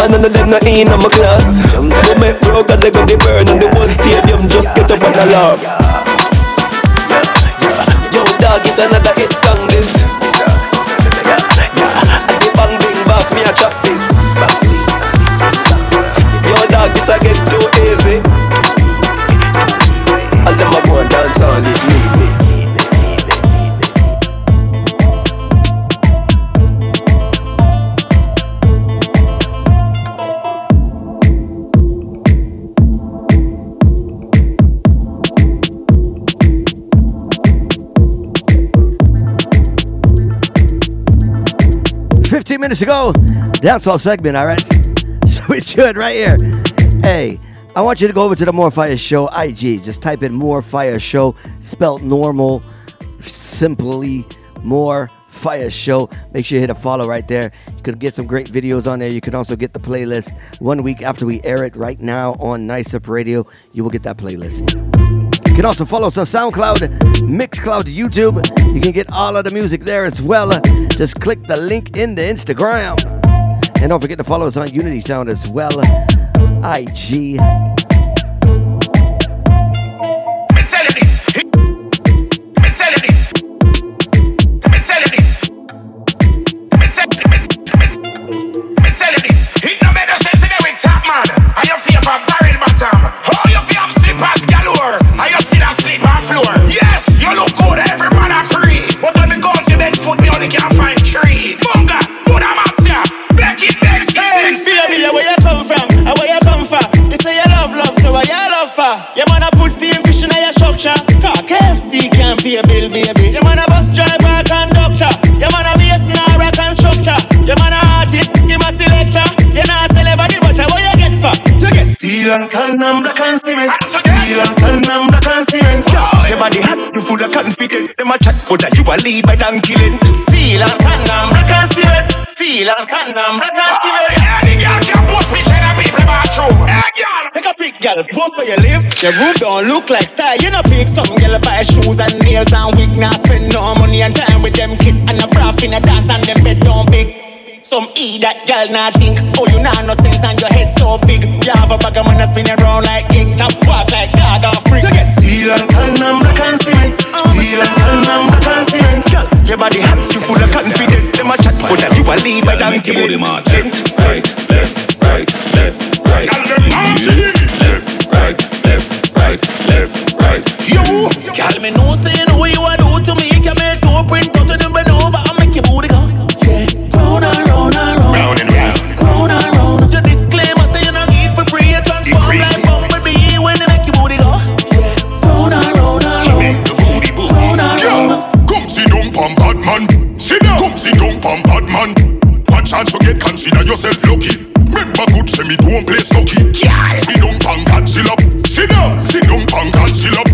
And none of them not in on my class. No make bro, cause they got the burn and the whole stadium. Just get up and a laugh. Yo, dog, it's another hit song 15 minutes to go. all. segment, all right? So we do it right here. Hey, I want you to go over to the More Fire Show IG. Just type in More Fire Show, spelt normal, simply More Fire Show. Make sure you hit a follow right there. You can get some great videos on there. You can also get the playlist one week after we air it right now on Nice Up Radio. You will get that playlist. You can also follow us on SoundCloud, Mixcloud, YouTube. You can get all of the music there as well. Just click the link in the Instagram. And don't forget to follow us on Unity Sound as well. IG. Top man. Bottom. Oh, slippers galore. And you still have sleep on floor. Yes, you look good. Every man a free. But when me go to bed foot, me only can find three. Bunga, amateur. Black it, next, Hey, me, where you come from, and where you come from. You say you love love, so where you love for? You man a put steam fish in your structure. Talk KFC can't pay a bill, baby. You man steel and sand and black and cement. Steel and sand and black and cement. Your body hot, you full of confident. Them a chat, but you a lead by them killing. Steel and sand and black and cement. Steel and sand and black and ah, cement. Yeah, the girl can post picture a people bathroom. Hey, girl. Take a pic, girl. Post where you live. Your room don't look like style. You know, pick something, girl. Buy shoes and nails and wig. Now spend no money and time with them kids. And a bra in a dance and them bed don't big. Some eat that girl not think Oh you not no sense and your head so big. You have a bag of money spin around like gig Top walk like God or freak You get steel and sand and black and cement. Steel and sand and black and cement. Girl, Your body hot, you full of confidence Them a chat, but that you a lead by them Make your body mad. Left, right, left, right, left, right. Left, right, left, right, left, right. Yo, girl, me know say you know what you a do to me. Can make two print out to them bend over and make your booty chance to get consider yourself lucky. Remember good say me don't play sucky. Sit down, pam Godzilla. Sit down. Sit down, pam Godzilla.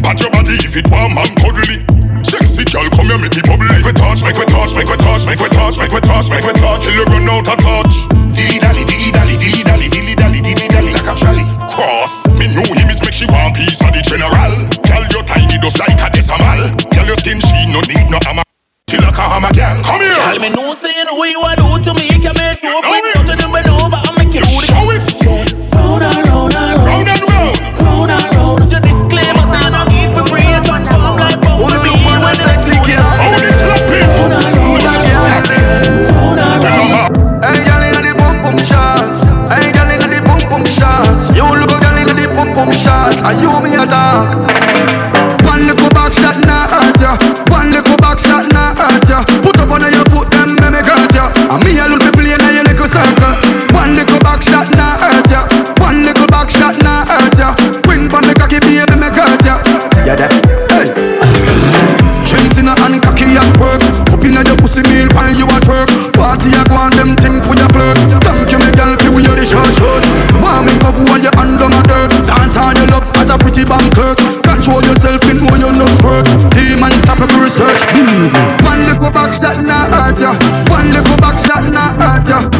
Pat your body if it warm and cuddly. Sexy girl, come here, make it bubbly. Make we touch, make we touch, make we touch, make we touch, make we touch, make we touch. Till you run out of touch. Dilly dally, dilly dally, dilly dally, dilly dally, dilly dally, like a trolley. Cross. Me new image make she want piece of the general. Girl, your tiny just like a decimal. Girl, your skin she no need no hammer cause I'm a. Come here. Tell me no sin we want do to me. Can make you up with nothing and bend but I'm making you do it. Round and round and round. Round and round. Round and round. Your disclaimer say no need for free. It bomb like bumblebee when it gets you clapping. Round and round and round and round. Hey, girl inna the boom boom shots. Hey, girl inna the boom boom shots. You look girl inna the boom boom shots. Are you me a attack. Put up on a your foot, them me me hurt ya. And me alone me play in your little circle. One little back shot nah hurt ya. One little back shot nah hurt ya. Queen pon me cocky, baby me hurt ya. Yeah, that. Hey. Drinks in a hand, cocky at work. Up inna your pussy meal while you at work. Party a go on, them think we a flirt. Thank you, me girl, give you the short shorts. Warm me up while you under my dirt. Dance on your love as a pretty bank clerk. Control yourself and know your love work have to research, believe me. One little box that not hurt ya. One little box that not hurt ya.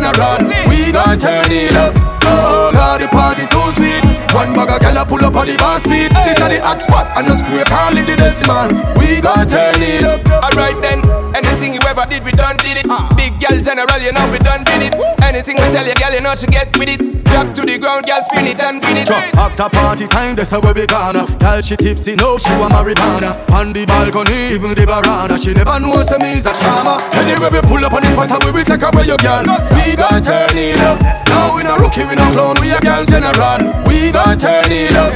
General. We gon' turn it up. Oh God, the party too sweet. One bag of gyal pull up on the bar speed. This a the hot spot and the square can't leave the decimal. We gon' turn it up. Alright then, anything you ever did, we done did it. Big girl general, you know we done did it. Anything we tell you, girl, you know she get with it. Drop to the ground, girl, spin it and grin it. After party time, that's how we gonna. Girl, she tipsy, no, she want marijuana. On the balcony, even the veranda, she never knows say me's a charmer. Anyway, we pull up on this spot we will take away your girl. We gon' turn it up. No, we no rookie, we no clown, we a girl general. We gon' turn it up.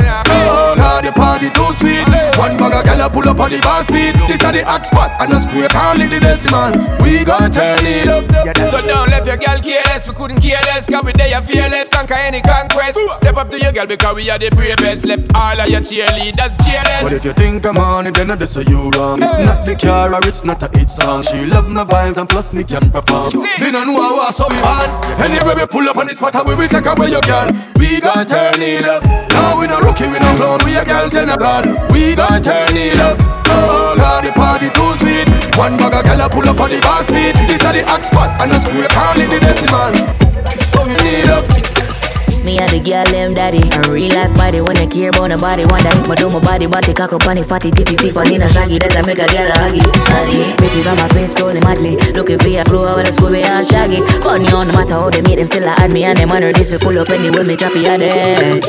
Oh God, the party too sweet. One bag of gyal pull up on the bar speed. This a the hot spot and the square can't leave the decimal. We gon' turn it up. So don't let your girl careless, we couldn't care less, cause we there fearless, conquer any conquest. Step up to your girl because we are the bravest. Left all of your cheerleaders cheerless. But if you think I'm on it, then I just say you wrong. It's not the car or it's not a hit song. She love my vibes and plus me can perform. Me no know how so we on. Anyway we pull up on this spot and we will take away your girl. We gon' turn it up. No we no rookie, we no clown, we a girl general. We gon' turn it up. Oh God, the party too sweet. One bag of gyal a pull up on the bar speed. This a the hot spot and the square can't leave the decimal. So we need up. Me and the girl them daddy A real life body. When I care about nobody Wonder if my do my body. Body cock up on the fatty titty titty for dinner saggy. That's a make a girl a huggy. Sorry. Bitches on my face scrolling madly. Looking for a crew over the Scooby and Shaggy. Funny on no matter how they meet them still a add me And them. Wondered if you pull up anyway me choppy a dead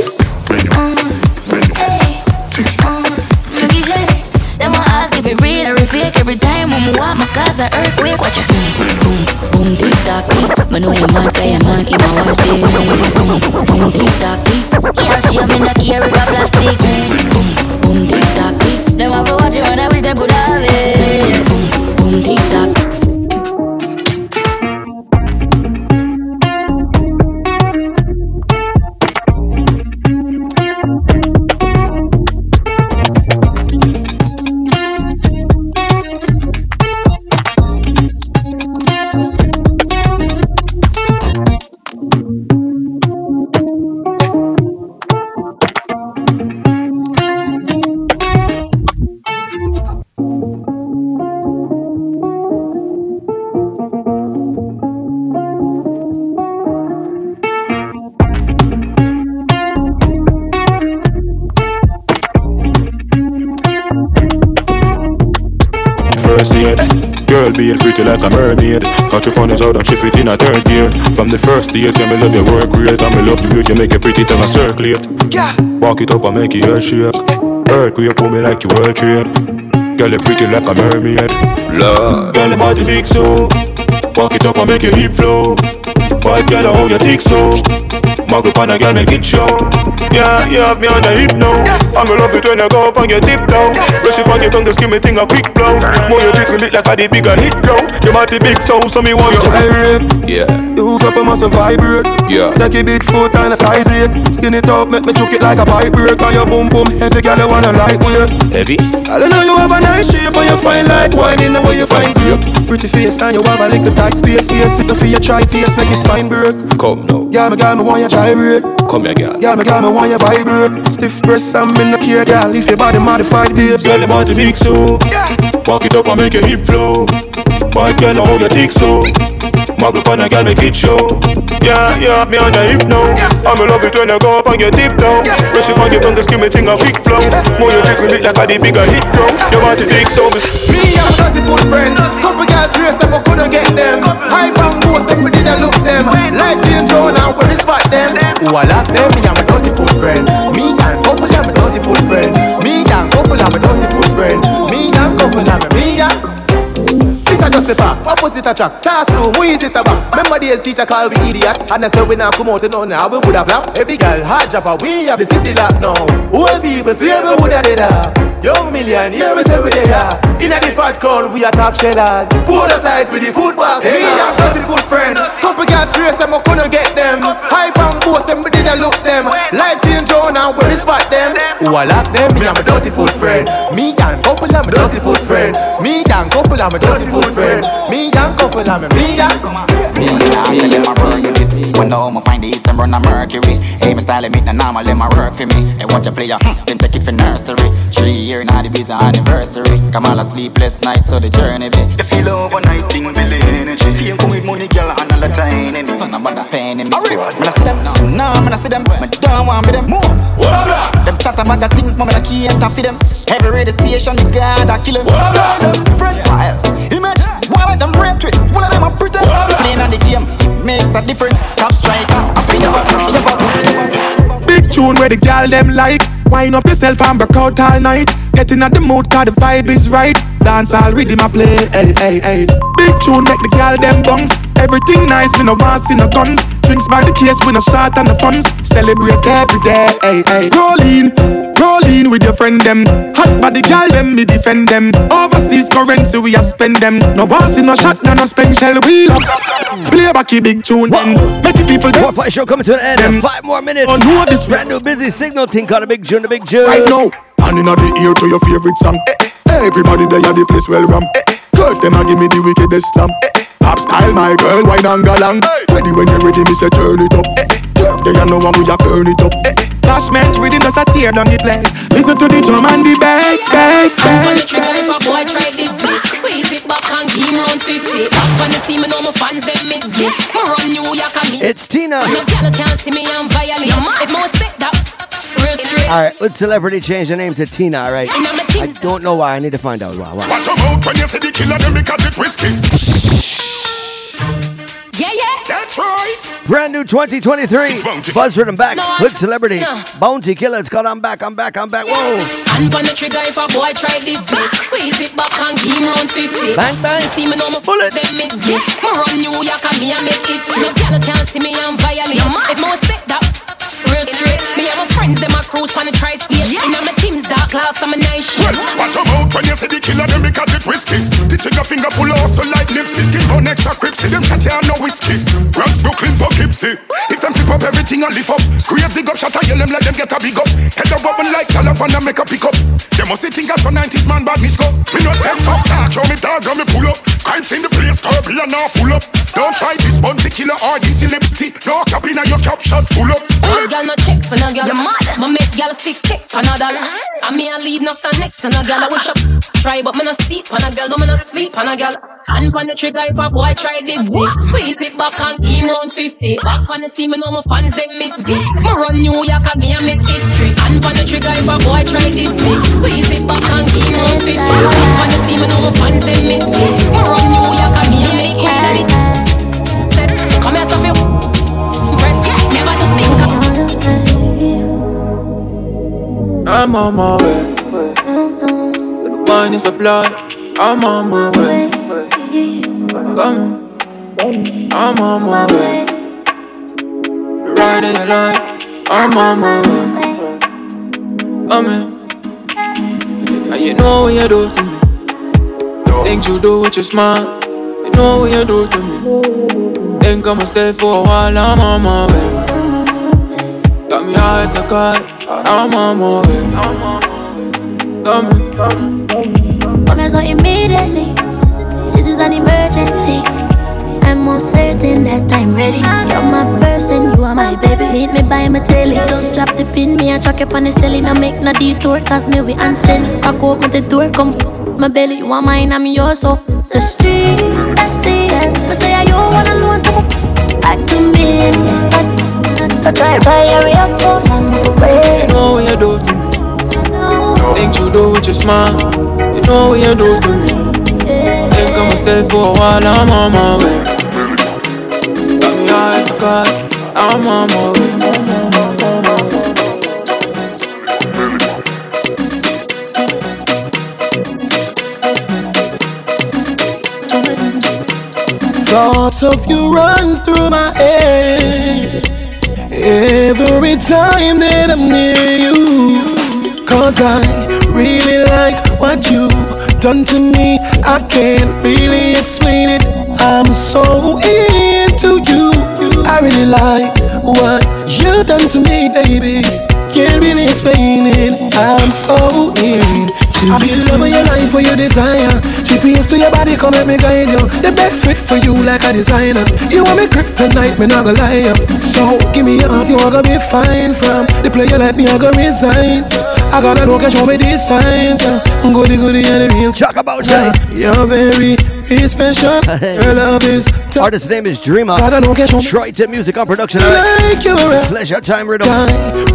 Them it real or fake every time when me walk my cause an earthquake. Watch it. Boom, boom, boom, tick tock tick. Me know you man, cause you man, you man watch this. Boom, boom, tick tock tick. Yeah, she a me not care if a plastic. Boom, boom, tick tock tick. Them have to watch it when I wish them could have it. Boom, boom, tick tock. Like a mermaid. Catch up on his out and shift it in a third gear. From the first date, yeah, me love your work rate and me love the way you make it pretty to my circulate. Walk it up and make your head shake. Earthquake pull me like you world trade. Girl, you pretty like a mermaid. Lord, girl, your body big so. Walk it up and make your hip flow. Bad girl, how you think so? Muggle pan a girl, make it show. Yeah, you have me on the hip now. I'm going love it when you go up on your tip down. Press it on your tongue, just give me thing a quick blow. More you jiggle it like a the bigger hit blow. You might the big so, so me want you. Pirate. Yeah, Use up a muscle vibrate. yeah. Take a big foot and a size eight. Skin it up, make me choke it like a pipe break. On your boom boom, heavy girl, you wanna lightweight. Heavy? I don't know you have a nice shape and you fine like wine in the way you find grape. Pretty face and you have a little tight space. Yes, it for your try taste, make your spine break. Come now, Girl, me girl, me want you gyrate. Come here, girl. Girl, me girl, me want you vibrate. Stiff breasts and me no care, girl. If your body modified, babes. Girl, your body big so. Walk it up and make your hip flow. Bad girl, how you think so? Muggle pan a girl, make it show. Yeah, have me on the hip now. I'm in love it when you go up and you dip down. Press it on your tongue, just give me thing a quick flow. More you jiggle it like a the bigger hit bro. Your body big so. Me and my beautiful friend Couple girls race up, I couldn't get them Hype and post up, we did a look them Life change on and we spot them Who I like them, me and my beautiful friend just the fact, opposite attract Classroom, we sit about? Remember days teacher call we idiot. And I say we not come out and none How we would have laughed Every girl hard jumper We have the city locked now Old people swear we would have did that. Young million, hear me say we there. Inna the fat crowd, we are top shellers. Border sides with the football. Me and thirty foot friend. Couple guys race them, I couldn't get them. Hype and boast them, we did a look them. Life change on and when we spot them. Who I lock them? Me and my dirty foot friend. Me and couple of my dirty foot friend. Me and couple of my dirty foot friend. Me and couple of my me and. Me and I tell them I burn you this. Wonder how me find the east and run a Mercury. Hey, me style meet the normal, them my work for me. Hey, watch a player, hmm, them take it for nursery. Three year now the biz anniversary. Come all a sleepless night, so the journey be. The feel overnight thing, really energy. Fame come with money, girl, and all the time. Me son about the pain in me. Me I see them, no, me not see them. Me don't want be them. Move. What up? Them chat about the things, me not key and for them. Every radio station, the God I kill them. Style them different. What else? Let them break it? One of them are pretend. Playing on the game, makes a difference. Top striker, I feel you Big tune where the gal them like. Wind up yourself and break out all night. Getting at the mood cause the vibe is right. Dance all rhythm I play, hey, hey, hey. Big tune make the gal them bungs. Everything nice, we no want see no guns. Drinks by the case, we no shot and the funds. Celebrate every day, hey, hey. Roll in, roll in with your friend them. Hot body gal them, me defend them. Overseas currency, we a spend them. No want see no shot, no no spend shell up. Play back a big tune then. Make the people fight show coming to an end in five more minutes. Oh, no, this brand new busy signal thing called a Big Tune, the Big Tune. Right now, and inna the ear to your favorite song. Eh, eh. Everybody there at the place well ram. Eh, eh. Girls them a give me the wickedest slam. Eh, eh. Pop style, my girl, wine and galang. Ready when you're ready, me say turn it up. Eh, eh. Turf there, you know when we a burn it up. Eh, eh. Dashment rhythm just a tear down the place. Listen to the drum and the bass, bass, Back on the bass. trigger if a boy try this me Squeeze it back and give him round 50 Back when you see me know my fans them miss me Me run New York and me It's Tina. No girl can't see me and violate If more set that real straight All right, let's celebrity change the name to Tina. All right. I'm a I don't know why. I need to find out why. why. Watch your mouth when you say the killer them because it risky. Yeah, yeah That's right. Brand new 2023. Buzz Rhythm back No, with celebrity. no. Bounty Killer. It's called I'm Back, I'm Back, I'm Back. Whoa. And on the trigger if a boy try this me Squeeze it back and give him round 50 Bang, bang. See me know my bullet them miss me Me run New York and me and make history No girl can't see me and violate If more set that real straight Me and my friends them a cruise on the tri-state In my team's dark class I'm a night shit Well, watch your mouth when you say the killer them because it risky. The trigger finger full of hustle like Nipsey. Skin bone extra crips. See them cat and no whiskey. Bronx, Brooklyn, Poughkeepsie. If them flip up everything and lift up. Create dig up, shot and yell them like them get a big up. Head up bubble like California make a pick up. They must think as for 90s man bad miss go. Me not take off talk, show me dog and me pull up. Crimes in the place, turble and now full up. Don't try this bounty killer or this celebrity. No cap in your cap shot full up. Bad girl no check for no girl. Me make girl sick kick for no dollar. And me a lead no stand next to no girl. I wish up try, but me no see on a girl. Don't me no sleep on a girl. Hand on the trigger if a boy try this. Squeeze it back and give on 50. Back on the scene, me know my fans them miss me. Me run New York and me a make history. Hand on the trigger if a boy try this. Squeeze it back and give on 50. Back on the scene, me know my fans them miss me. Me run New York and me a make history. I'm on my way. The wine is a blood. I'm on my way. Come on, I'm on my way. The ride is life. I'm on my way. Come And you know what you do to me. Things you do with your smile. You know what you do to me. Think I'ma stay for a while. I'm on my way. Got me high as a kite. My way. Coming. Come here so immediately. This is an emergency. I'm most certain that I'm ready. You're my person, you are my baby. Meet me by my telly. Just drop the pin, me and chuck it on the celly. Now make no detour, cause me we answer. Cock open the door, come my belly. You are mine, I'm yours. So the street, I see it. I say, I you want alone to back to me. It's not. Try, try, hurry up, hold on, move away. You know what you do to me. Things you do with your smile. You know what you do to me. Think I'ma stay for a while. I'm on my way. Got me high as a. I'm on my way. Thoughts of you run through my head every time that I'm near you. Cause I really like what you done to me. I can't really explain it. I'm so into you. I really like what you done to me, baby. Can't really explain it. I'm so into I be the love your life for your desire. GPS to your body, come let me guide you. The best fit for you like a designer. You want me kryptonite, me not gonna lie up. So give me your heart, you are gonna be fine from the player like me, I gonna resign. I gotta look and show me these signs. Uh, goody goody and the real Talk about yeah. You're very, very special. Your love is Artist's name is Dreamer. Triton Music on production. Like you Pleasure time rhythm.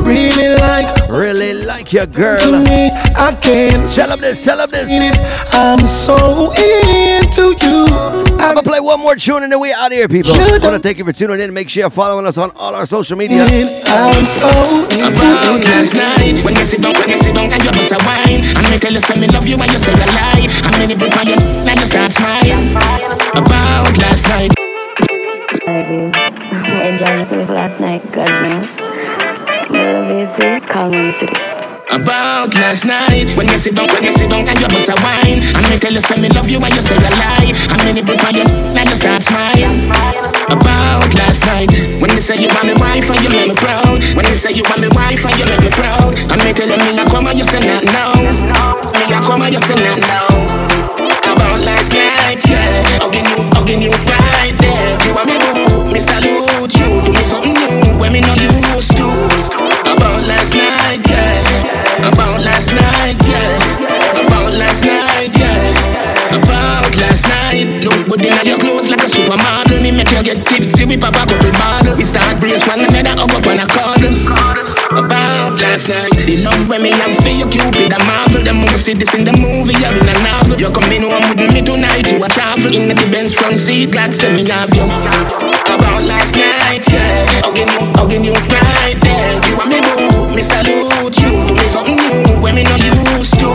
Really like, really like your girl. To me, I can't. Tell him this. Tell him this. I'm so into you. I'm gonna play one more tune and then we out of here, people. I wanna thank you for tuning in. Make sure you're following us on all our social media. I'm so about last night when you sit down, when you sit down and you bust a wine, and me tell you say me love you and you say a lie. How many on you and you start smiling about last night. Enjoying yourself last night, God knows. Is it, come on, see about last night When you sit down, when you sit down and you bust a wine. And me tell you say me love you and you say a lie. And book on you and you start smiling About last night When you say you want me wife and you make me proud. When you say you want me wife and you make me proud. And me tell you me I come and you say not now Me I come and you say not now About last night, yeah. Hugging you, hugging you right there. You want me boo, me salute you. Do me something new when me know used to. About last night, last night, yeah. About last night, yeah. About last night. Look good in your clothes like a supermodel. Me make you get tipsy with a couple bottle. We start brace one another up up on a cuddle. About last night, the love when me have for you, Cupid a marvel. Them must see this in the movie, you're in a novel. You're coming home with me tonight, you a travel in the Benz front seat, glad to me love you. About last night, yeah, hugging you, hugging you right you and me boo. Me salute you. Do me something new when me not used to.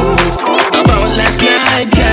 About last night, girl.